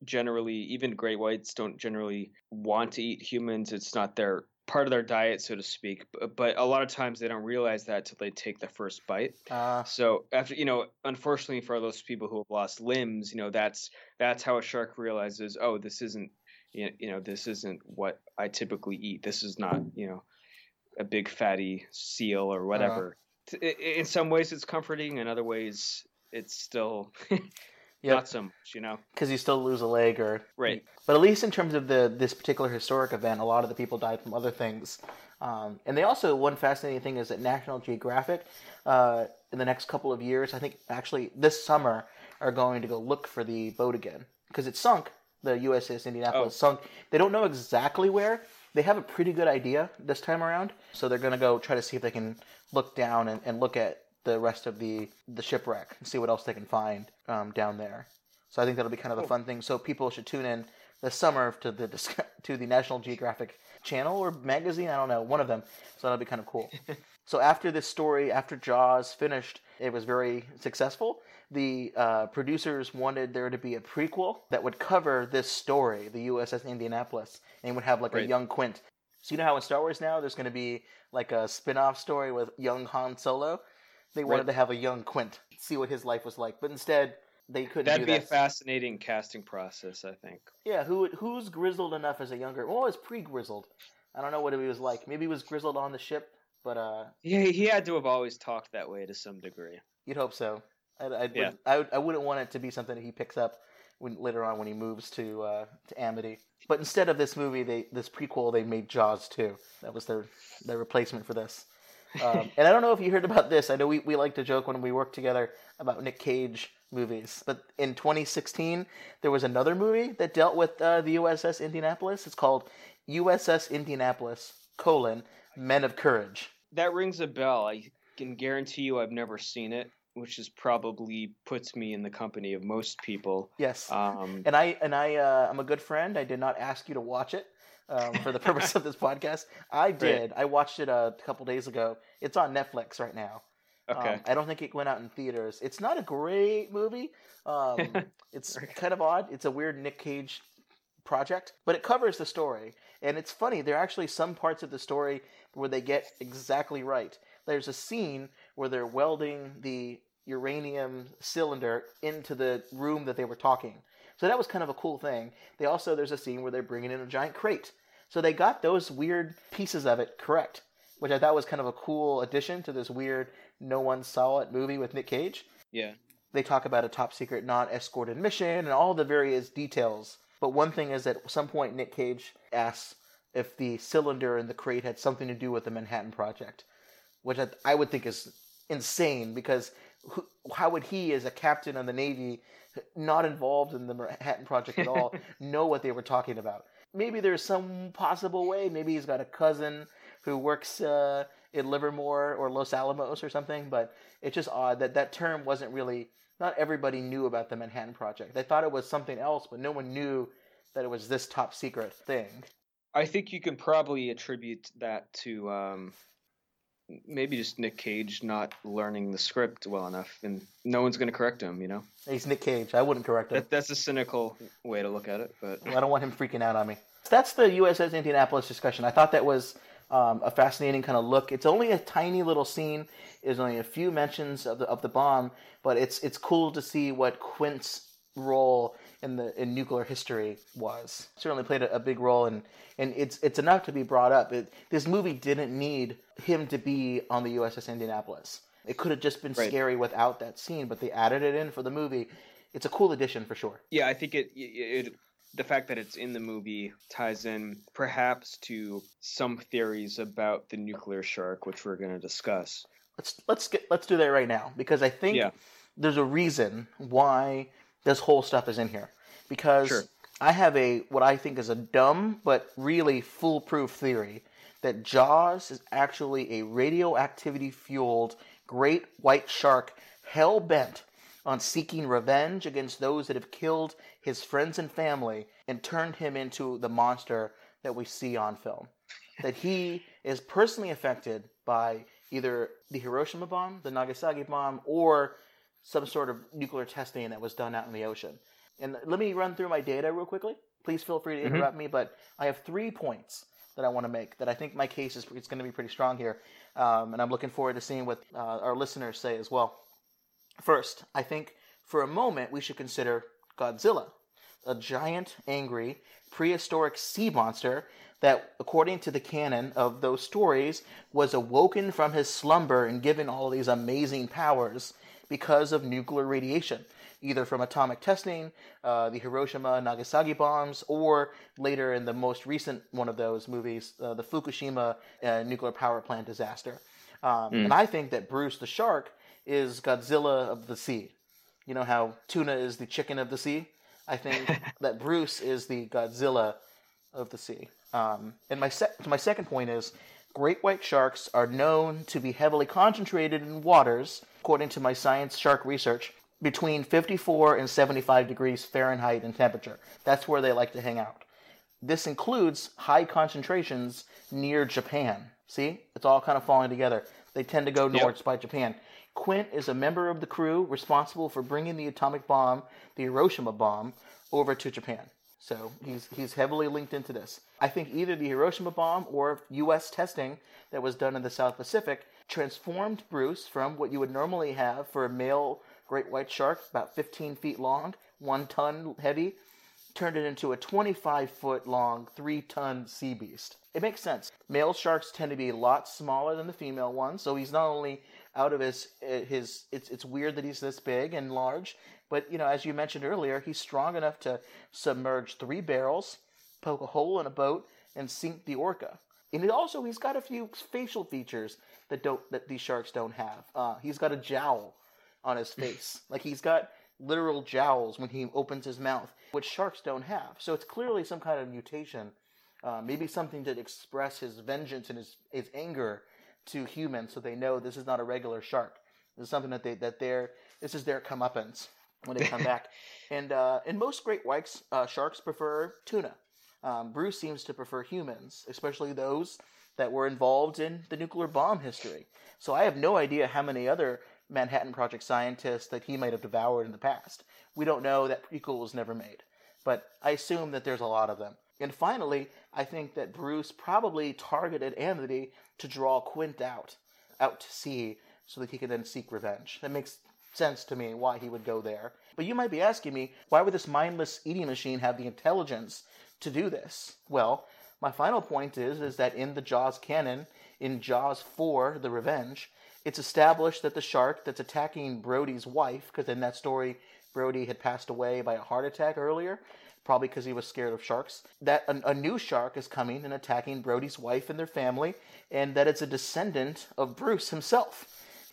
generally, even great whites don't generally want to eat humans. It's not their part of their diet, so to speak. But, but a lot of times they don't realize that till they take the first bite. Uh, so after you know, unfortunately for those people who have lost limbs, you know that's that's how a shark realizes, oh, this isn't you know this isn't what I typically eat. This is not you know a big fatty seal or uh-huh. whatever. Uh, in some ways, it's comforting. In other ways, it's still Yep. Not so much, you know, because you still lose a leg or right. But at least in terms of the this particular historic event, a lot of the people died from other things. Um, and they also one fascinating thing is that National Geographic, uh, in the next couple of years, I think actually this summer, are going to go look for the boat again because it sunk. The USS Indianapolis oh. sunk. They don't know exactly where. They have a pretty good idea this time around, so they're going to go try to see if they can look down and, and look at the rest of the the shipwreck and see what else they can find um, down there. So I think that'll be kind of a fun thing. So people should tune in this summer to the to the National Geographic channel or magazine. I don't know, one of them. So that'll be kind of cool. so after this story, after Jaws finished, it was very successful. The uh, producers wanted there to be a prequel that would cover this story, the USS Indianapolis, and would have like right. a young Quint. So you know how in Star Wars now there's going to be like a spin-off story with young Han Solo. They wanted right. to have a young Quint, see what his life was like, but instead they couldn't. That'd be that. a fascinating casting process, I think. Yeah, who who's grizzled enough as a younger? Well, it's pre-grizzled. I don't know what he was like. Maybe he was grizzled on the ship, but uh. Yeah, he had to have always talked that way to some degree. You'd hope so. I, I, yeah. I, I wouldn't want it to be something that he picks up when later on when he moves to uh, to Amity. But instead of this movie, they this prequel, they made Jaws 2. That was their their replacement for this. Um, and I don't know if you heard about this. I know we, we like to joke when we work together about Nick Cage movies. But in 2016, there was another movie that dealt with uh, the USS Indianapolis. It's called USS Indianapolis, colon, Men of Courage. That rings a bell. I can guarantee you I've never seen it which is probably puts me in the company of most people. Yes. Um, and I and I uh, I'm a good friend. I did not ask you to watch it um, for the purpose of this podcast. I did. Right. I watched it a couple days ago. It's on Netflix right now. Okay. Um, I don't think it went out in theaters. It's not a great movie. Um, it's kind of odd. It's a weird Nick Cage project, but it covers the story. And it's funny. There are actually some parts of the story where they get exactly right. There's a scene where they're welding the uranium cylinder into the room that they were talking. So that was kind of a cool thing. They also there's a scene where they're bringing in a giant crate so they got those weird pieces of it correct, which I thought was kind of a cool addition to this weird no one saw it movie with Nick Cage. Yeah. They talk about a top secret non escorted mission and all the various details. But one thing is that at some point Nick Cage asks if the cylinder in the crate had something to do with the Manhattan Project, which I, I would think is insane because who, how would he, as a captain on the Navy, not involved in the Manhattan Project at all, know what they were talking about? Maybe there's some possible way. Maybe he's got a cousin who works uh, in Livermore or Los Alamos or something. But it's just odd that that term wasn't really. Not everybody knew about the Manhattan Project. They thought it was something else, but no one knew that it was this top secret thing. I think you can probably attribute that to um, maybe just Nick Cage not learning the script well enough, and no one's going to correct him. You know, He's Nick Cage. I wouldn't correct him. that, that's a cynical way to look at it, but I don't want him freaking out on me. That's the USS Indianapolis discussion. I thought that was um, a fascinating kind of look. It's only a tiny little scene. There's only a few mentions of the of the bomb, but it's it's cool to see what Quint's role in the in nuclear history was. Certainly played a, a big role, and and it's it's enough to be brought up. It, this movie didn't need him to be on the USS Indianapolis. It could have just been Right. scary without that scene, but they added it in for the movie. It's a cool addition for sure. yeah, I think it, it, it the fact that it's in the movie ties in perhaps to some theories about the nuclear shark, which we're going to discuss. let's let's get let's do that right now because I think Yeah. there's a reason why this whole stuff is in here. Because Sure. I have a what I think is a dumb but really foolproof theory that Jaws is actually a radioactivity fueled great white shark hell bent on seeking revenge against those that have killed his friends and family and turned him into the monster that we see on film. that he is personally affected by either the Hiroshima bomb, the Nagasaki bomb, or some sort of nuclear testing that was done out in the ocean. And let me run through my data real quickly. Please feel free to Mhm. interrupt me, but I have three points that I want to make that I think my case is it's going to be pretty strong here, um, and I'm looking forward to seeing what uh, our listeners say as well. First, I think for a moment we should consider Godzilla, a giant, angry, prehistoric sea monster that, according to the canon of those stories, was awoken from his slumber and given all these amazing powers because of nuclear radiation, either from atomic testing, uh, the Hiroshima and Nagasaki bombs, or later in the most recent one of those movies, uh, the Fukushima uh, nuclear power plant disaster. Um, And I think that Bruce the shark is Godzilla of the sea. You know how tuna is the chicken of the sea? I think that Bruce is the Godzilla of the sea. Um, and my, sec- my second point is great white sharks are known to be heavily concentrated in waters, according to my science shark research, between 54 and 75 degrees Fahrenheit in temperature. That's where they like to hang out. This includes high concentrations near Japan. See, it's all kind of falling together. They tend to go north by Japan. Quint is a member of the crew responsible for bringing the atomic bomb, the Hiroshima bomb, over to Japan. So he's he's heavily linked into this. I think either the Hiroshima bomb or U.S. testing that was done in the South Pacific transformed Bruce from what you would normally have for a male great white shark, about 15 feet long, one ton heavy, turned it into a 25 foot long, three ton sea beast. It makes sense. Male sharks tend to be a lot smaller than the female ones, so he's not only out of his eh, his. It's it's weird that he's this big and large, but you know, as you mentioned earlier, he's strong enough to submerge three barrels, poke a hole in a boat, and sink the orca. And it also, he's got a few facial features that don't that these sharks don't have. Uh, he's got a jowl on his face, like he's got literal jowls when he opens his mouth, which sharks don't have. So it's clearly some kind of mutation, uh, maybe something to express his vengeance and his, his anger to humans, so they know this is not a regular shark. This is something that they that they're this is their comeuppance when they come back. And uh, and most great whites uh, sharks prefer tuna. Um, Bruce seems to prefer humans, especially those that were involved in the nuclear bomb history. So I have no idea how many other Manhattan Project scientists that he might have devoured in the past. We don't know. That prequel was never made. But I assume that there's a lot of them. And finally, I think that Bruce probably targeted Amity to draw Quint out, out to sea, so that he could then seek revenge. That makes sense to me why he would go there. But you might be asking me, why would this mindless eating machine have the intelligence to do this? Well, my final point is is that in the Jaws canon, in Jaws 4, The Revenge, it's established that the shark that's attacking Brody's wife, because in that story, Brody had passed away by a heart attack earlier, probably because he was scared of sharks, that a, a new shark is coming and attacking Brody's wife and their family, and that it's a descendant of Bruce himself.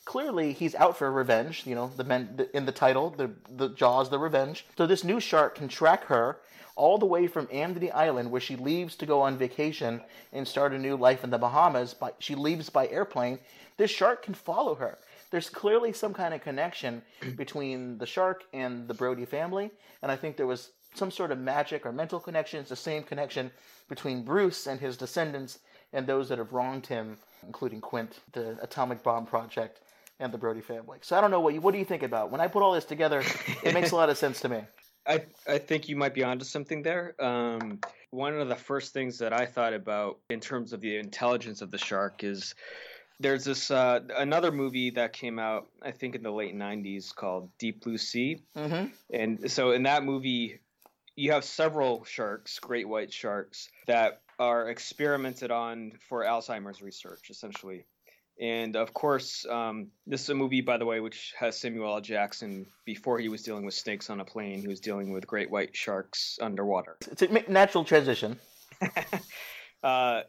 clearly he's out for revenge. You know, the men the, in the title, the the Jaws, the revenge. So this new shark can track her all the way from Amity Island, where she leaves to go on vacation and start a new life in the Bahamas. By, she leaves by airplane. This shark can follow her. There's clearly some kind of connection between the shark and the Brody family, and I think there was some sort of magic or mental connection. It's the same connection between Bruce and his descendants and those that have wronged him, including Quint, the atomic bomb project, and the Brody family. So I don't know what you what do you think about when I put all this together. It makes a lot of sense to me. I I think you might be onto something there. Um, one of the first things that I thought about in terms of the intelligence of the shark is there's this uh, another movie that came out I think in the late '90s called Deep Blue Sea, Mm-hmm. and so in that movie you have several sharks, great white sharks, that are experimented on for Alzheimer's research essentially. And of course, um, this is a movie, by the way, which has Samuel L. Jackson before he was dealing with snakes on a plane. He was dealing with great white sharks underwater. It's a natural transition. uh,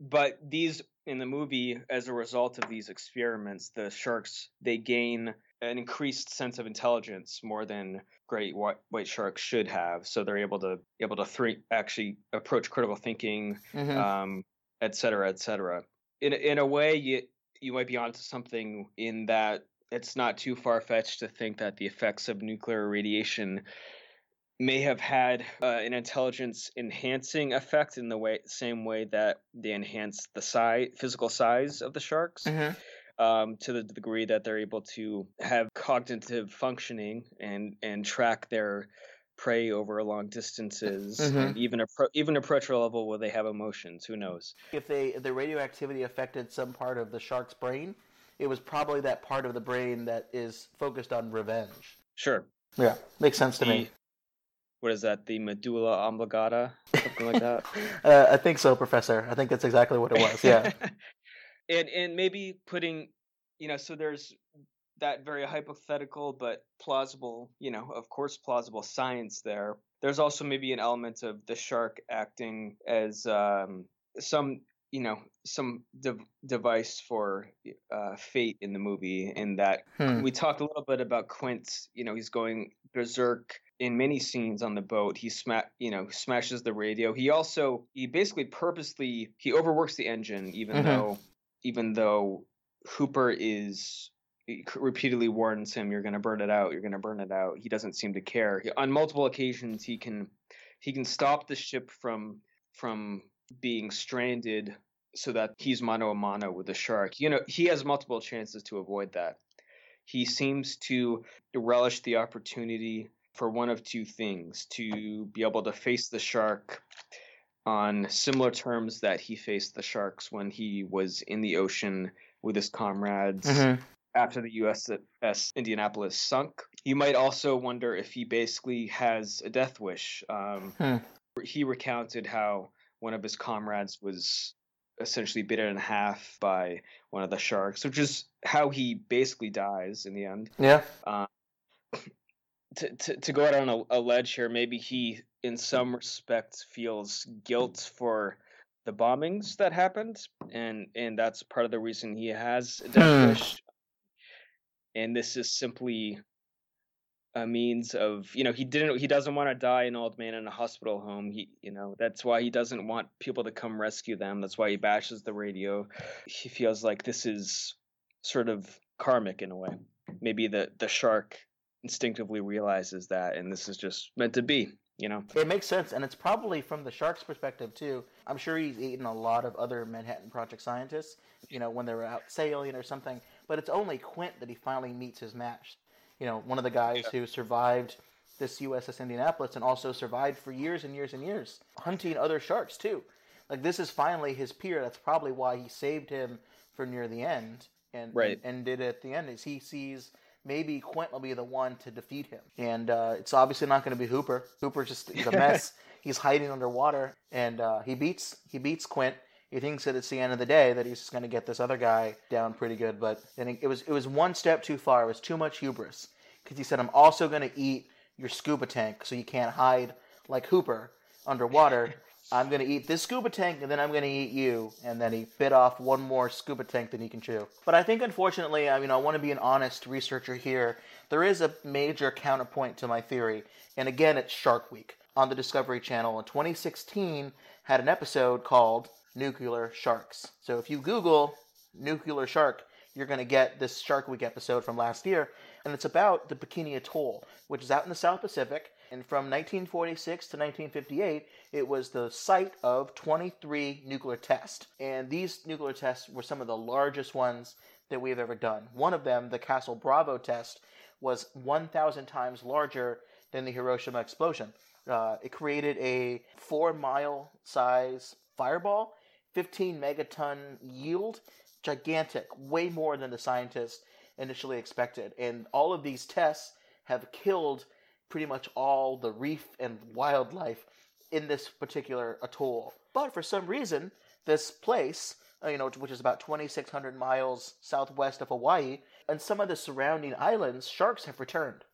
but these in the movie, as a result of these experiments, the sharks they gain an increased sense of intelligence more than great white, white sharks should have. So they're able to able to three, actually approach critical thinking, Mhm. um, et cetera, et cetera. In in a way, you you might be onto something in that it's not too far fetched to think that the effects of nuclear radiation may have had uh, an intelligence enhancing effect in the way same way that they enhance the size physical size of the sharks Mhm. um, to the degree that they're able to have cognitive functioning and and track their prey over long distances and even appro- even approach a level where they have emotions who knows If they if the radioactivity affected some part of the shark's brain, it was probably that part of the brain that is focused on revenge. sure Yeah, makes sense to the, me. what is that the medulla oblongata something like that Uh, I think so, Professor. I think that's exactly what it was. Yeah. and and maybe putting you know so there's that very hypothetical but plausible you know of course plausible science there there's also maybe an element of the shark acting as um, some you know some dev- device for uh, fate in the movie in that Hmm. we talked a little bit about Quint. You know, he's going berserk in many scenes on the boat. He sma- you know, smashes the radio. He also he basically purposely he overworks the engine, even Mhm. though even though Hooper is repeatedly warns him, "You're going to burn it out. You're going to burn it out." He doesn't seem to care. He- on multiple occasions, he can he can stop the ship from from being stranded so that he's mano a mano with the shark. You know, he has multiple chances to avoid that. He seems to relish the opportunity for one of two things to be able to face the shark on similar terms that he faced the sharks when he was in the ocean with his comrades Mhm. After the USS Indianapolis sunk. You might also wonder if he basically has a death wish. Um, Hmm. He recounted how one of his comrades was essentially bitten in half by one of the sharks, which is how he basically dies in the end. Yeah. To, to, to go out on a, a ledge here, maybe he, in some respects, feels guilt for the bombings that happened, and and that's part of the reason he has a death Hmm. wish. And this is simply a means of you know he didn't he doesn't want to die an old man in a hospital home. He you know that's why he doesn't want people to come rescue them. That's why he bashes the radio. He feels like this is sort of karmic in a way. Maybe the the shark instinctively realizes that and this is just meant to be you know? It makes sense, and it's probably from the shark's perspective too. I'm sure he's eaten a lot of other Manhattan Project scientists, you know, when they were out sailing or something. But it's only Quint that he finally meets his match. You know, one of the guys who survived this USS Indianapolis and also survived for years and years and years, hunting other sharks too. Like this is finally his peer. That's probably why he saved him for near the end, and Right. and, and did it at the end. Is he sees maybe Quint will be the one to defeat him, and uh, it's obviously not going to be Hooper. Hooper just is a mess. he's hiding underwater, and uh, he beats he beats Quint. He thinks that it's the end of the day that he's just going to get this other guy down pretty good, but then it, it was it was one step too far. It was too much hubris because he said, "I'm also going to eat your scuba tank, so you can't hide like Hooper underwater." I'm going to eat this scuba tank and then I'm going to eat you. And then he bit off one more scuba tank than he can chew. But I think, unfortunately, I mean, I want to be an honest researcher here. There is a major counterpoint to my theory. And again, it's Shark Week on the Discovery Channel in 2016 had an episode called Nuclear Sharks. So if you Google nuclear shark, you're going to get this Shark Week episode from last year. And it's about the Bikini Atoll, which is out in the South Pacific. And from 1946 to 1958, it was the site of 23 nuclear tests. And these nuclear tests were some of the largest ones that we have ever done. One of them, the Castle Bravo test, was 1,000 times larger than the Hiroshima explosion. Uh, it created a four mile size fireball, 15 megaton yield, gigantic, way more than the scientists initially expected. And all of these tests have killed pretty much all the reef and wildlife in this particular atoll. But for some reason, this place, uh, you know, which is about 2,600 miles southwest of Hawaii, and some of the surrounding islands, sharks have returned.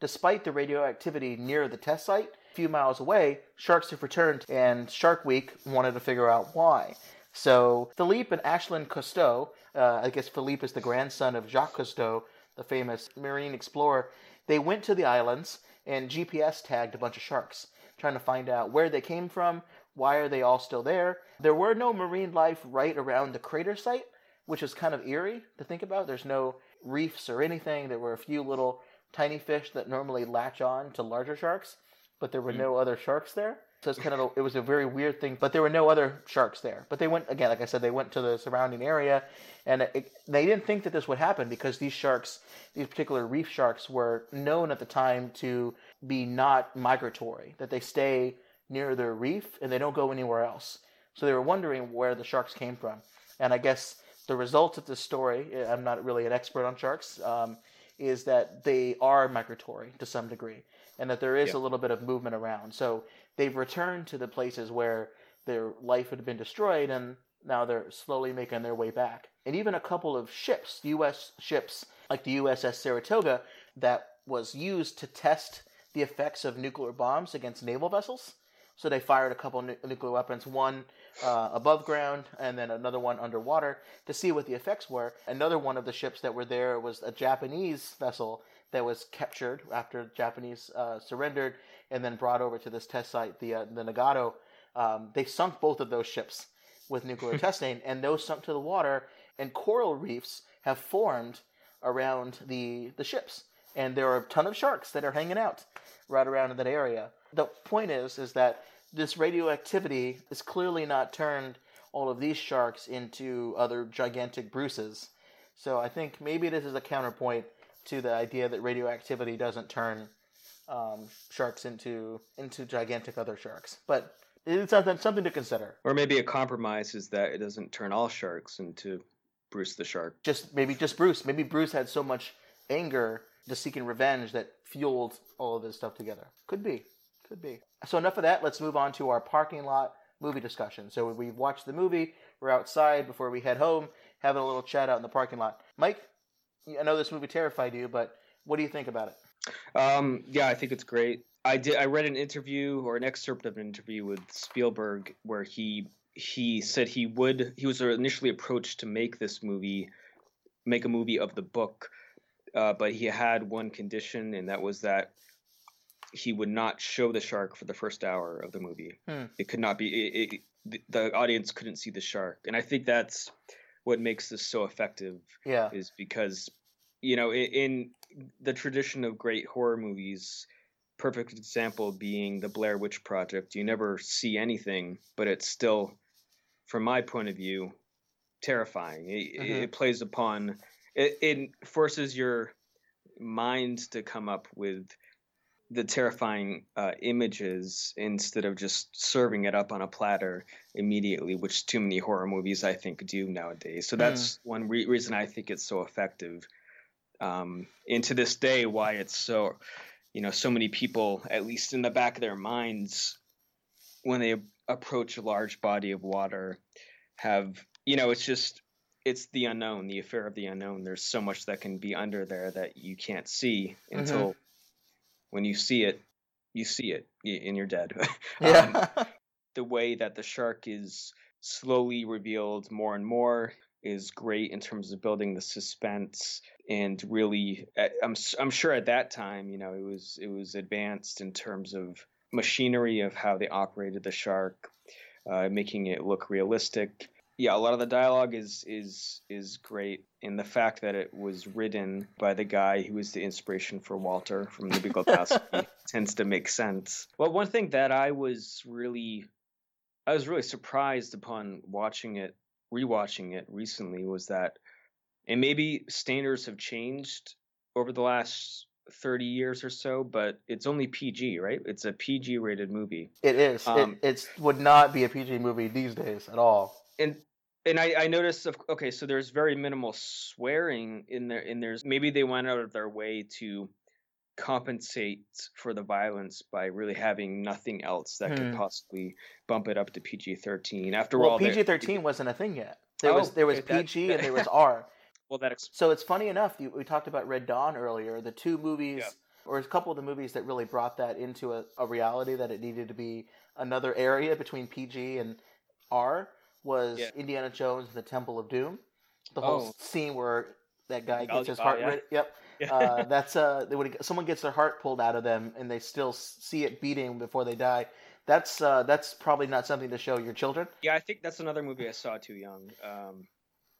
Despite the radioactivity near the test site, few miles away, sharks have returned, and Shark Week wanted to figure out why. So Philippe and Ashlan Cousteau, uh, I guess Philippe is the grandson of Jacques Cousteau, the famous marine explorer, they went to the islands and GPS tagged a bunch of sharks, trying to find out where they came from, why are they all still there. There were no marine life right around the crater site, which is kind of eerie to think about. There's no reefs or anything. There were a few little tiny fish that normally latch on to larger sharks, but there were Mm. no other sharks there. So it's kind of a, it was a very weird thing, but there were no other sharks there. But they went again, like I said, they went to the surrounding area, and it, they didn't think that this would happen because these sharks, these particular reef sharks, were known at the time to be not migratory, that they stay near their reef and they don't go anywhere else. So they were wondering where the sharks came from, and I guess the result of this story, I'm not really an expert on sharks, um, is that they are migratory to some degree, and that there is Yeah. a little bit of movement around. So they've returned to the places where their life had been destroyed, and now they're slowly making their way back. And even a couple of ships, U.S. ships like the USS Saratoga, that was used to test the effects of nuclear bombs against naval vessels. So they fired a couple nu- nuclear weapons, one uh, above ground and then another one underwater, to see what the effects were. Another one of the ships that were there was a Japanese vessel that was captured after Japanese uh, surrendered and then brought over to this test site, the uh, the Nagato. Um, they sunk both of those ships with nuclear testing, and those sunk to the water. And coral reefs have formed around the the ships, and there are a ton of sharks that are hanging out right around in that area. The point is, is that this radioactivity has clearly not turned all of these sharks into other gigantic Bruces. So I think maybe this is a counterpoint to the idea that radioactivity doesn't turn um, sharks into into gigantic other sharks. But it's something something to consider. Or maybe a compromise is that it doesn't turn all sharks into Bruce the Shark. Just maybe just Bruce. Maybe Bruce had so much anger, just seeking revenge, that fueled all of this stuff together. Could be. Could be. So enough of that. Let's move on to our parking lot movie discussion. So we've watched the movie. We're outside before we head home, having a little chat out in the parking lot. Mike, I know this movie terrified you, but what do you think about it? Um, yeah, I think it's great. I did. I read an interview or an excerpt of an interview with Spielberg where he he said he would. He was initially approached to make this movie, make a movie of the book, uh, but he had one condition, and that was that he would not show the shark for the first hour of the movie. Hmm. It could not be. It, it, the- the audience couldn't see the shark, and I think that's what makes this so effective Yeah. is because you know in, in the tradition of great horror movies perfect example being the blair witch project you never see anything but it's still from my point of view terrifying it, Mhm. it plays upon it, it forces your mind to come up with the terrifying uh, images instead of just serving it up on a platter immediately, which too many horror movies I think do nowadays. So that's one re- reason I think it's so effective. Um, and to this day, why it's so, you know, so many people, at least in the back of their minds, when they approach a large body of water, have you know, it's just it's the unknown, the affair of the unknown. There's so much that can be under there that you can't see until when you see it, you see it, and you're dead. Um, Yeah. the way that the shark is slowly revealed more and more is great in terms of building the suspense and really I'm I'm sure at that time you know it was it was advanced in terms of machinery of how they operated the shark uh, making it look realistic yeah a lot of the dialogue is is is great and the fact that it was written by the guy who was the inspiration for Walter from the Big Lebowski tends to make sense well one thing that I was really I was really surprised upon watching it, rewatching it recently, was that, and maybe standards have changed over the last 30 years or so, but it's only PG, right? It's a PG rated movie. It is. Um, it it's, would not be a PG movie these days at all. And and I, I noticed of okay, so there's very minimal swearing in there and there's maybe they went out of their way to compensate for the violence by really having nothing else that could Hmm. possibly bump it up to PG thirteen. After Well, all, PG thirteen wasn't a thing yet. There Oh, was there was that- PG and there was R. Well, that So it's funny enough. We talked about Red Dawn earlier. The two movies, Yeah. or a couple of the movies that really brought that into a, a reality that it needed to be another area between PG and R was Yeah. Indiana Jones and the Temple of Doom. The whole Oh. scene where that guy gets his oh, heart. yeah. rid- Yep. uh, that's uh, they would someone gets their heart pulled out of them and they still see it beating before they die. That's uh, that's probably not something to show your children. Yeah, I think that's another movie I saw too young. Um,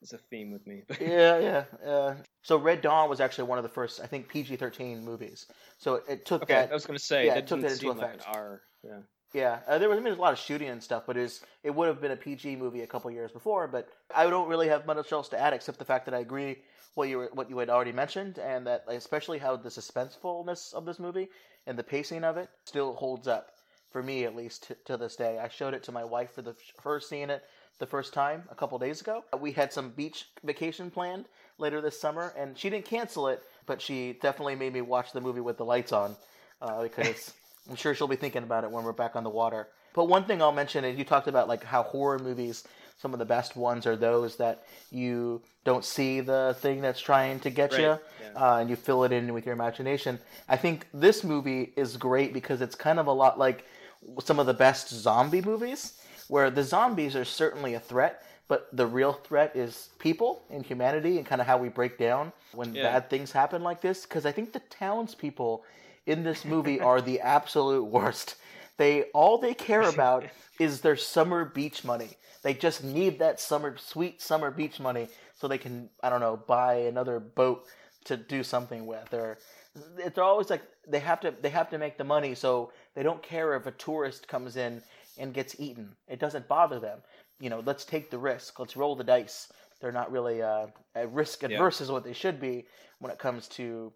it's a theme with me. yeah, yeah. Uh, so Red Dawn was actually one of the first, I think, PG thirteen movies. So it, it took okay, that. I was gonna say yeah, that it took that into seem like effect. R. Yeah. Yeah, uh, there was I mean, a lot of shooting and stuff, but it was, it would have been a PG movie a couple years before. But I don't really have much else to add except the fact that I agree what you were, what you had already mentioned, and that especially how the suspensefulness of this movie and the pacing of it still holds up for me at least t- to this day. I showed it to my wife for the first seeing it the first time a couple days ago. We had some beach vacation planned later this summer, and she didn't cancel it, but she definitely made me watch the movie with the lights on uh, because I'm sure she'll be thinking about it when we're back on the water. But one thing I'll mention is you talked about like how horror movies, some of the best ones are those that you don't see the thing that's trying to get Right, you, yeah. uh, and you fill it in with your imagination. I think this movie is great because it's kind of a lot like some of the best zombie movies, where the zombies are certainly a threat, but the real threat is people and humanity and kind of how we break down when Yeah. bad things happen like this. Because I think the townspeople in this movie are the absolute worst. They all they care about is their summer beach money. They just need that summer sweet summer beach money so they can I don't know buy another boat to do something with or it's always like they have to they have to make the money so they don't care if a tourist comes in and gets eaten. It doesn't bother them. You know, let's take the risk. Let's roll the dice. They're not really uh, risk adverse is what they should be when it comes to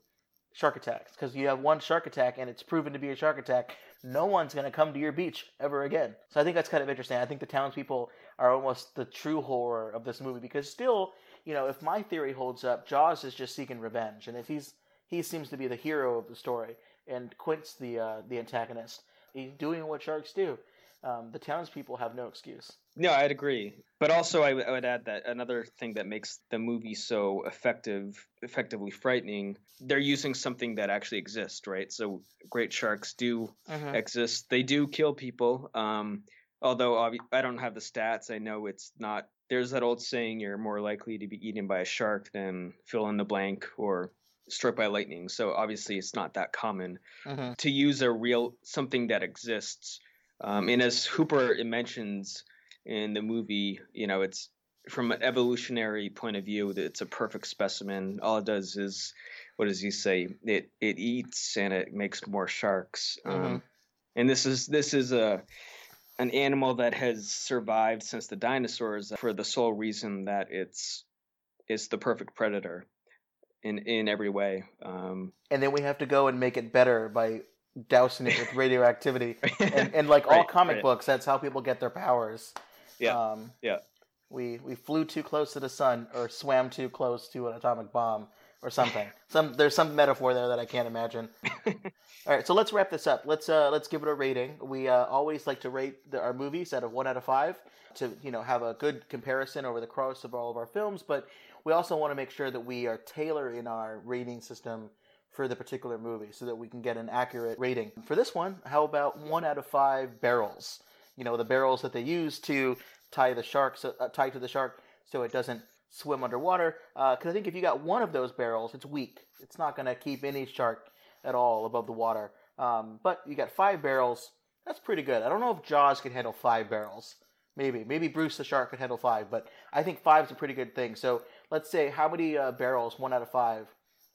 shark attacks because you have one shark attack and it's proven to be a shark attack, no one's going to come to your beach ever again. So I think that's kind of interesting. I think the townspeople are almost the true horror of this movie because still, you know, if my theory holds up, Jaws is just seeking revenge, and if he's he seems to be the hero of the story, and Quint's the uh, the antagonist. He's doing what sharks do. Um, the townspeople have no excuse. No, I'd agree. But also, I, w- I would add that another thing that makes the movie so effective, effectively frightening, they're using something that actually exists, right? So great sharks do exist. They do kill people. Um, although I don't have the stats, I know it's not. There's that old saying: you're more likely to be eaten by a shark than fill in the blank or struck by lightning. So obviously, it's not that common Mhm. to use a real something that exists. Um, and as Hooper mentions in the movie, you know, it's from an evolutionary point of view, it's a perfect specimen. All it does is, what does he say? It it eats and it makes more sharks. Um, and this is this is a an animal that has survived since the dinosaurs for the sole reason that it's it's the perfect predator in in every way. Um, And then we have to go and make it better by dousing it with radioactivity. and, and like all comic right. books, that's how people get their powers. Yeah, Um, yeah. We we flew too close to the sun, or swam too close to an atomic bomb, or something. some there's some metaphor there that I can't imagine. All right, so let's wrap this up. Let's uh, let's give it a rating. We uh, always like to rate the, our movies out of one out of five to you know have a good comparison over the course of all of our films. But we also want to make sure that we are tailoring our rating system for the particular movie so that we can get an accurate rating. For this one, how about one out of five barrels? you know the barrels that they use to tie the shark so, uh, tie to the shark so it doesn't swim underwater. Because I think if you got one of those barrels, it's weak. It's not going to keep any shark at all above the water. Um, but you got five barrels. That's pretty good. I don't know if Jaws can handle five barrels. Maybe, maybe Bruce the shark could handle five, but I think five is a pretty good thing. So let's say, how many uh, barrels, one out of five,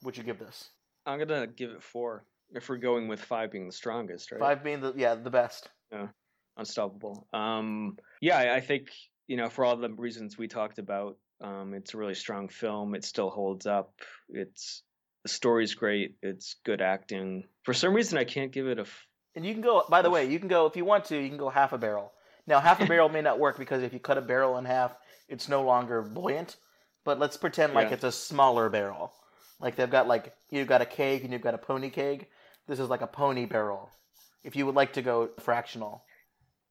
would you give this? I'm gonna give it four. If we're going with five being the strongest, right? Five being the yeah the best. Yeah, unstoppable. Um, yeah, I, I think you know for all the reasons we talked about, um, it's a really strong film. It still holds up. It's the story's great. It's good acting. For some reason, I can't give it a. F- And you can go. By the way, you can go if you want to. You can go half a barrel. Now, half a barrel may not work because if you cut a barrel in half, it's no longer buoyant. But let's pretend like Yeah. it's a smaller barrel. Like they've got like you've got a keg and you've got a pony keg. This is like a pony barrel. If you would like to go fractional,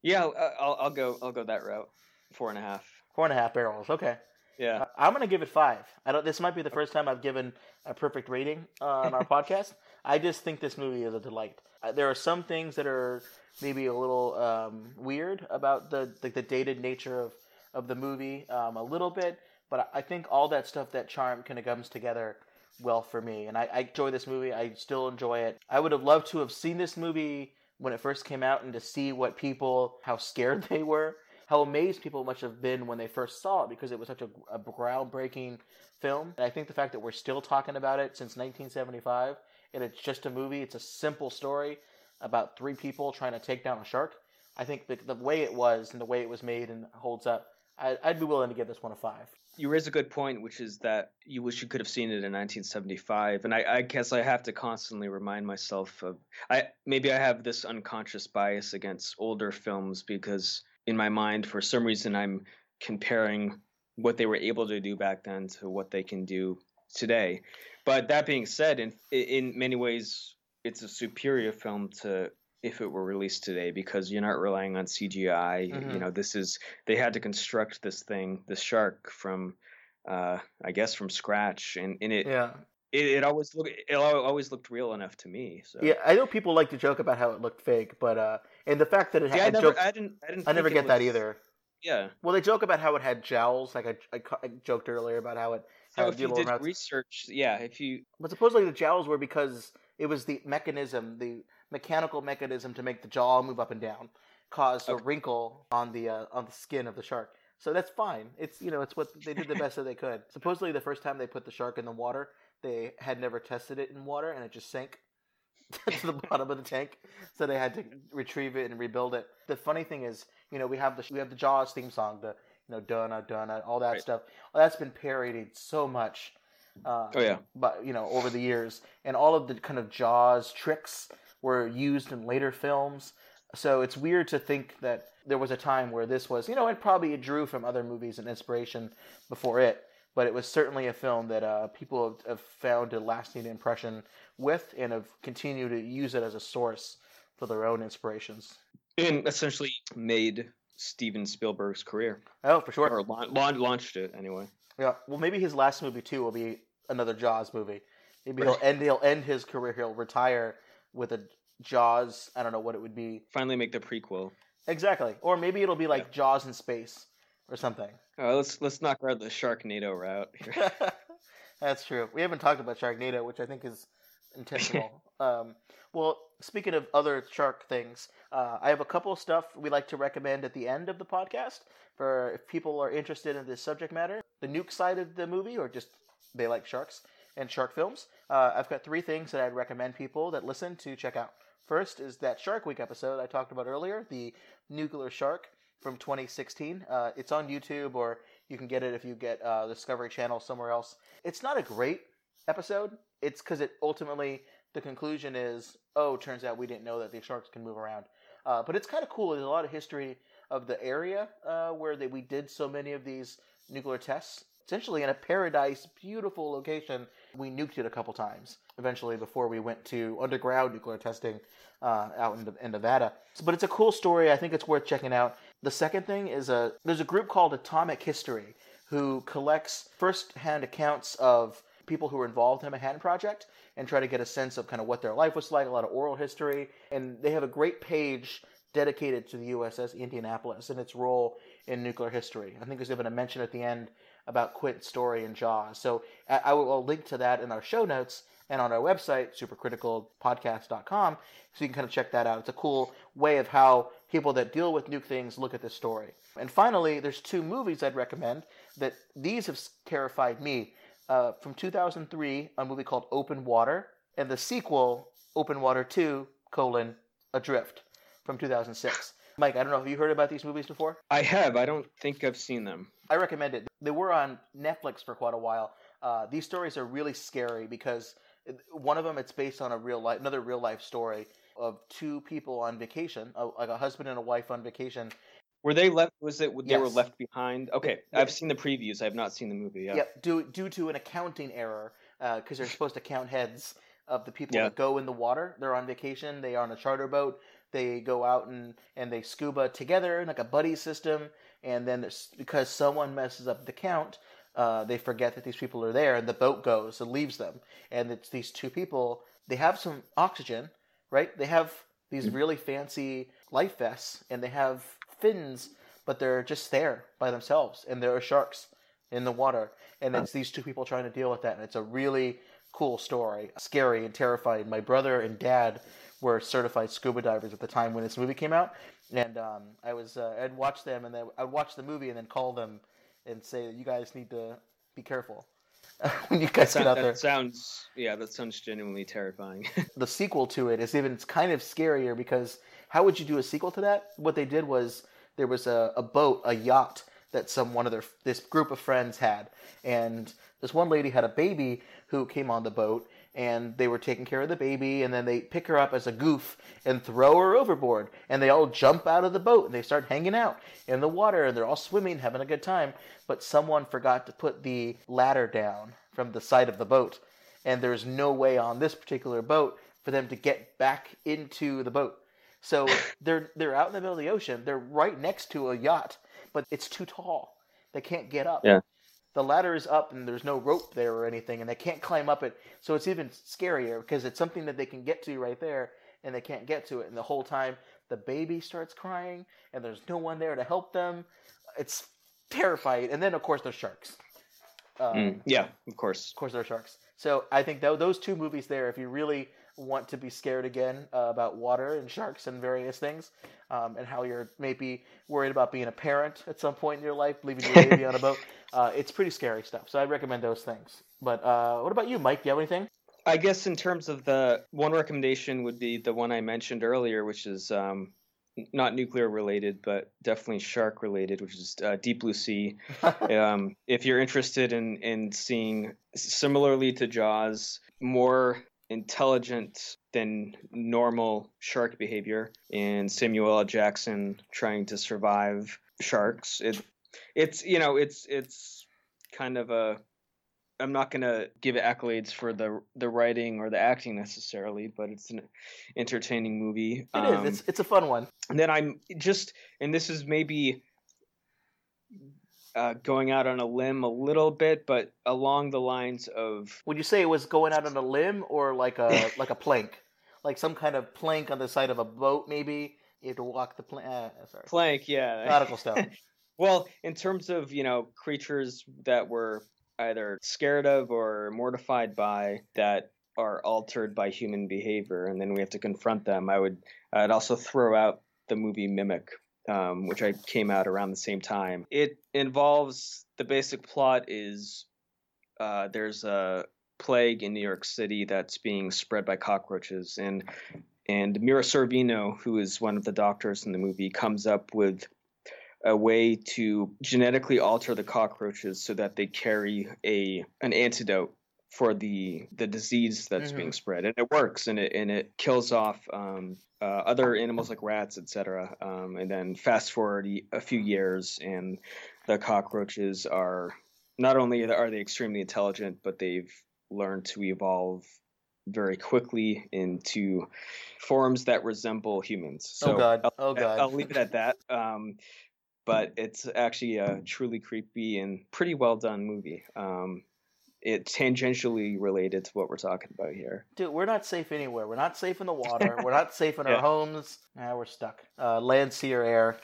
yeah, I'll, I'll, I'll go. I'll go that route. Four and a half. four and a half barrels. Okay. Yeah. I- I'm gonna give it five. I don't. This might be the first time I've given a perfect rating uh, on our podcast. I just think this movie is a delight. Uh, There are some things that are maybe a little um, weird about the like the dated nature of of the movie, um, a little bit. But I think all that stuff that charm kind of comes together well for me, and I, I enjoy this movie. I still enjoy it. I would have loved to have seen this movie when it first came out and to see what people how scared they were how amazed people must have been when they first saw it because it was such a, a groundbreaking film. And I think the fact that we're still talking about it since 1975 and it's just a movie, it's a simple story about three people trying to take down a shark. I think the, the way it was and the way it was made and holds up, I, I'd be willing to give this one a five. You raise a good point, which is that you wish you could have seen it in 1975, and I, I guess I have to constantly remind myself of. I maybe I have this unconscious bias against older films because in my mind, for some reason, I'm comparing what they were able to do back then to what they can do today. But that being said, in in many ways, it's a superior film to if it were released today because you're not relying on CGI. Mhm. You know, this is they had to construct this thing, this shark from, uh, I guess from scratch, and, and it, Yeah. it it always look it always looked real enough to me. So Yeah, I know people like to joke about how it looked fake, but uh, and the fact that it See, I had never, I didn't, I didn't. I never get that either. Yeah. Well, they joke about how it had jowls, like I, I, I joked earlier about how it So had if you did research, yeah, if you But supposedly the jowls were because it was the mechanism, the mechanical mechanism to make the jaw move up and down, caused a wrinkle on the uh, on the skin of the shark. So that's fine. It's you know it's what they did the best that they could. Supposedly the first time they put the shark in the water, they had never tested it in water and it just sank to the bottom of the tank. So they had to retrieve it and rebuild it. The funny thing is, you know, we have the we have the Jaws theme song, the you know Donna Donna, all that Right. stuff. Well, that's been parodied so much. Uh, Oh, yeah. but you know over the years and all of the kind of jaws tricks were used in later films so it's weird to think that there was a time where this was you know it probably drew from other movies and inspiration before it but it was certainly a film that uh, people have, have found a lasting impression with and have continued to use it as a source for their own inspirations and essentially made Steven Spielberg's career oh for sure or launch, launched it anyway. Yeah, well, maybe his last movie too will be another Jaws movie. Maybe he'll end he'll end his career. He'll retire with a Jaws. I don't know what it would be Finally, make the prequel. exactly, or maybe it'll be like Jaws in space or something. Let's let's knock out the Sharknado route here. That's true. We haven't talked about Sharknado, which I think is intentional. um, well, speaking of other shark things, uh, I have a couple of stuff we like to recommend at the end of the podcast for if people are interested in this subject matter, the nuke side of the movie, or just they like sharks and shark films. Uh, I've got three things that I'd recommend people that listen to check out. First is that Shark Week episode I talked about earlier, the nuclear shark from 2016. Uh, it's on YouTube, or you can get it if you get uh, Discovery Channel somewhere else. It's not a great episode. It's because it ultimately the conclusion is, oh, turns out we didn't know that these sharks can move around. Uh, but it's kind of cool. There's a lot of history of the area uh, where they, we did so many of these nuclear tests. Essentially, in a paradise, beautiful location, we nuked it a couple times. Eventually, before we went to underground nuclear testing uh, out in, in Nevada. But it's a cool story. I think it's worth checking out. The second thing is a there's a group called Atomic History who collects first-hand accounts of people who were involved in the Manhattan Project and try to get a sense of kind of what their life was like, a lot of oral history. And they have a great page dedicated to the USS Indianapolis and its role in nuclear history. I think there's even a mention at the end about Quint's story in Jaws. So I, I will I'll link to that in our show notes and on our website, supercriticalpodcast.com, so you can kind of check that out. It's a cool way of how people that deal with nuke things look at this story. And finally, there's two movies I'd recommend that these have terrified me. Uh, from 2003, a movie called Open Water, and the sequel, Open Water 2, colon, Adrift, from 2006. Mike, I don't know, have you heard about these movies before? I have. I don't think I've seen them. I recommend it. They were on Netflix for quite a while. Uh, these stories are really scary because one of them it's based on a real life, another real life story of two people on vacation, like a husband and a wife on vacation. Were they left? Was it they yes. were left behind? Okay, yeah. I've seen the previews. I have not seen the movie. Yeah. Yep. Due due to an accounting error, because uh, they're supposed to count heads of the people yeah. that go in the water. They're on vacation. They are on a charter boat. They go out and and they scuba together in like a buddy system. And then because someone messes up the count, uh, they forget that these people are there, and the boat goes and leaves them. And it's these two people. They have some oxygen, right? They have these mm-hmm. really fancy life vests, and they have fins, but they're just there by themselves, and there are sharks in the water, and it's these two people trying to deal with that, and it's a really cool story, scary and terrifying. My brother and dad were certified scuba divers at the time when this movie came out, and um, I was uh, I'd watch them, and then I'd watch the movie and then call them and say you guys need to be careful when you guys get out that there. Sounds yeah, that sounds genuinely terrifying. the sequel to it is even it's kind of scarier because how would you do a sequel to that? What they did was there was a, a boat, a yacht that some one of their this group of friends had, and this one lady had a baby who came on the boat, and they were taking care of the baby, and then they pick her up as a goof and throw her overboard, and they all jump out of the boat and they start hanging out in the water, and they're all swimming, having a good time, but someone forgot to put the ladder down from the side of the boat, and there's no way on this particular boat for them to get back into the boat. So they're they're out in the middle of the ocean. They're right next to a yacht, but it's too tall. They can't get up. Yeah. The ladder is up and there's no rope there or anything, and they can't climb up it. So it's even scarier because it's something that they can get to right there, and they can't get to it. And the whole time, the baby starts crying, and there's no one there to help them. It's terrifying. And then of course there's sharks. Um, mm, yeah, of course. Of course, there are sharks. So I think th- those two movies there, if you really want to be scared again uh, about water and sharks and various things, um, and how you're maybe worried about being a parent at some point in your life, leaving your baby on a boat. Uh, it's pretty scary stuff. So I recommend those things. But uh, what about you, Mike? Do you have anything? I guess in terms of the one recommendation would be the one I mentioned earlier, which is um, not nuclear related, but definitely shark related, which is uh, Deep Blue Sea. um, if you're interested in in seeing similarly to Jaws, more intelligent than normal shark behavior and Samuel L. Jackson trying to survive sharks. It it's you know it's it's kind of a I'm not gonna give it accolades for the the writing or the acting necessarily, but it's an entertaining movie. It um, is. It's it's a fun one. And then I'm just, and this is maybe uh, going out on a limb a little bit, but along the lines of. Would you say it was going out on a limb or like a like a plank, like some kind of plank on the side of a boat? Maybe you have to walk the plank. Uh, sorry, plank. Yeah, nautical stuff. well, in terms of you know creatures that were either scared of or mortified by that are altered by human behavior, and then we have to confront them. I would I'd also throw out the movie Mimic um, which I came out around the same time. It involves the basic plot is uh, there's a plague in New York City that's being spread by cockroaches, and and Mira Sorvino, who is one of the doctors in the movie, comes up with a way to genetically alter the cockroaches so that they carry a an antidote for the the disease that's mm-hmm. being spread, and it works, and it and it kills off um, uh, other animals like rats, etc. Um, and then fast forward a few years, and the cockroaches are not only are they extremely intelligent, but they've learned to evolve very quickly into forms that resemble humans. Oh, so oh God! I'll, oh God! I'll leave it at that. Um, but it's actually a truly creepy and pretty well done movie. Um, it tangentially related to what we're talking about here. Dude, we're not safe anywhere. We're not safe in the water. we're not safe in Yeah. our homes. Now we're stuck. Uh, land, sea, or air.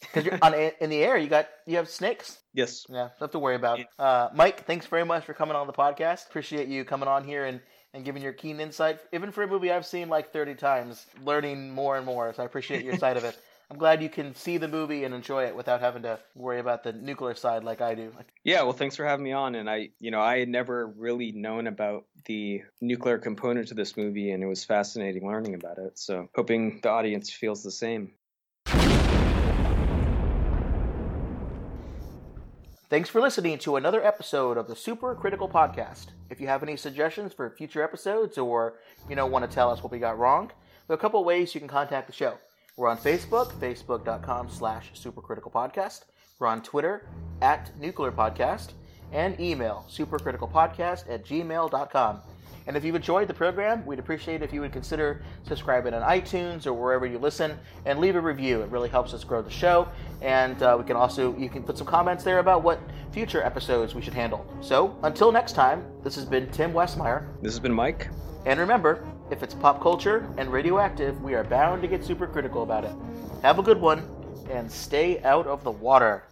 Because you're on in the air, you got you have snakes. Yes. Yeah, nothing to worry about. Uh, Mike, thanks very much for coming on the podcast. Appreciate you coming on here and, and giving your keen insight. Even for a movie I've seen like 30 times, learning more and more. So I appreciate your side of it. I'm glad you can see the movie and enjoy it without having to worry about the nuclear side like I do. Yeah, well, thanks for having me on. And I, you know, I had never really known about the nuclear component to this movie, and it was fascinating learning about it. So, hoping the audience feels the same. Thanks for listening to another episode of the Super Critical Podcast. If you have any suggestions for future episodes or, you know, want to tell us what we got wrong, there are a couple ways you can contact the show. We're on Facebook, facebook.com slash supercriticalpodcast. We're on Twitter, at Nuclear Podcast, and email supercriticalpodcast at gmail.com. And if you've enjoyed the program, we'd appreciate it if you would consider subscribing on iTunes or wherever you listen and leave a review. It really helps us grow the show. And uh, we can also, you can put some comments there about what future episodes we should handle. So until next time, this has been Tim Westmeyer. This has been Mike. And remember, if it's pop culture and radioactive, we are bound to get super critical about it. Have a good one and stay out of the water.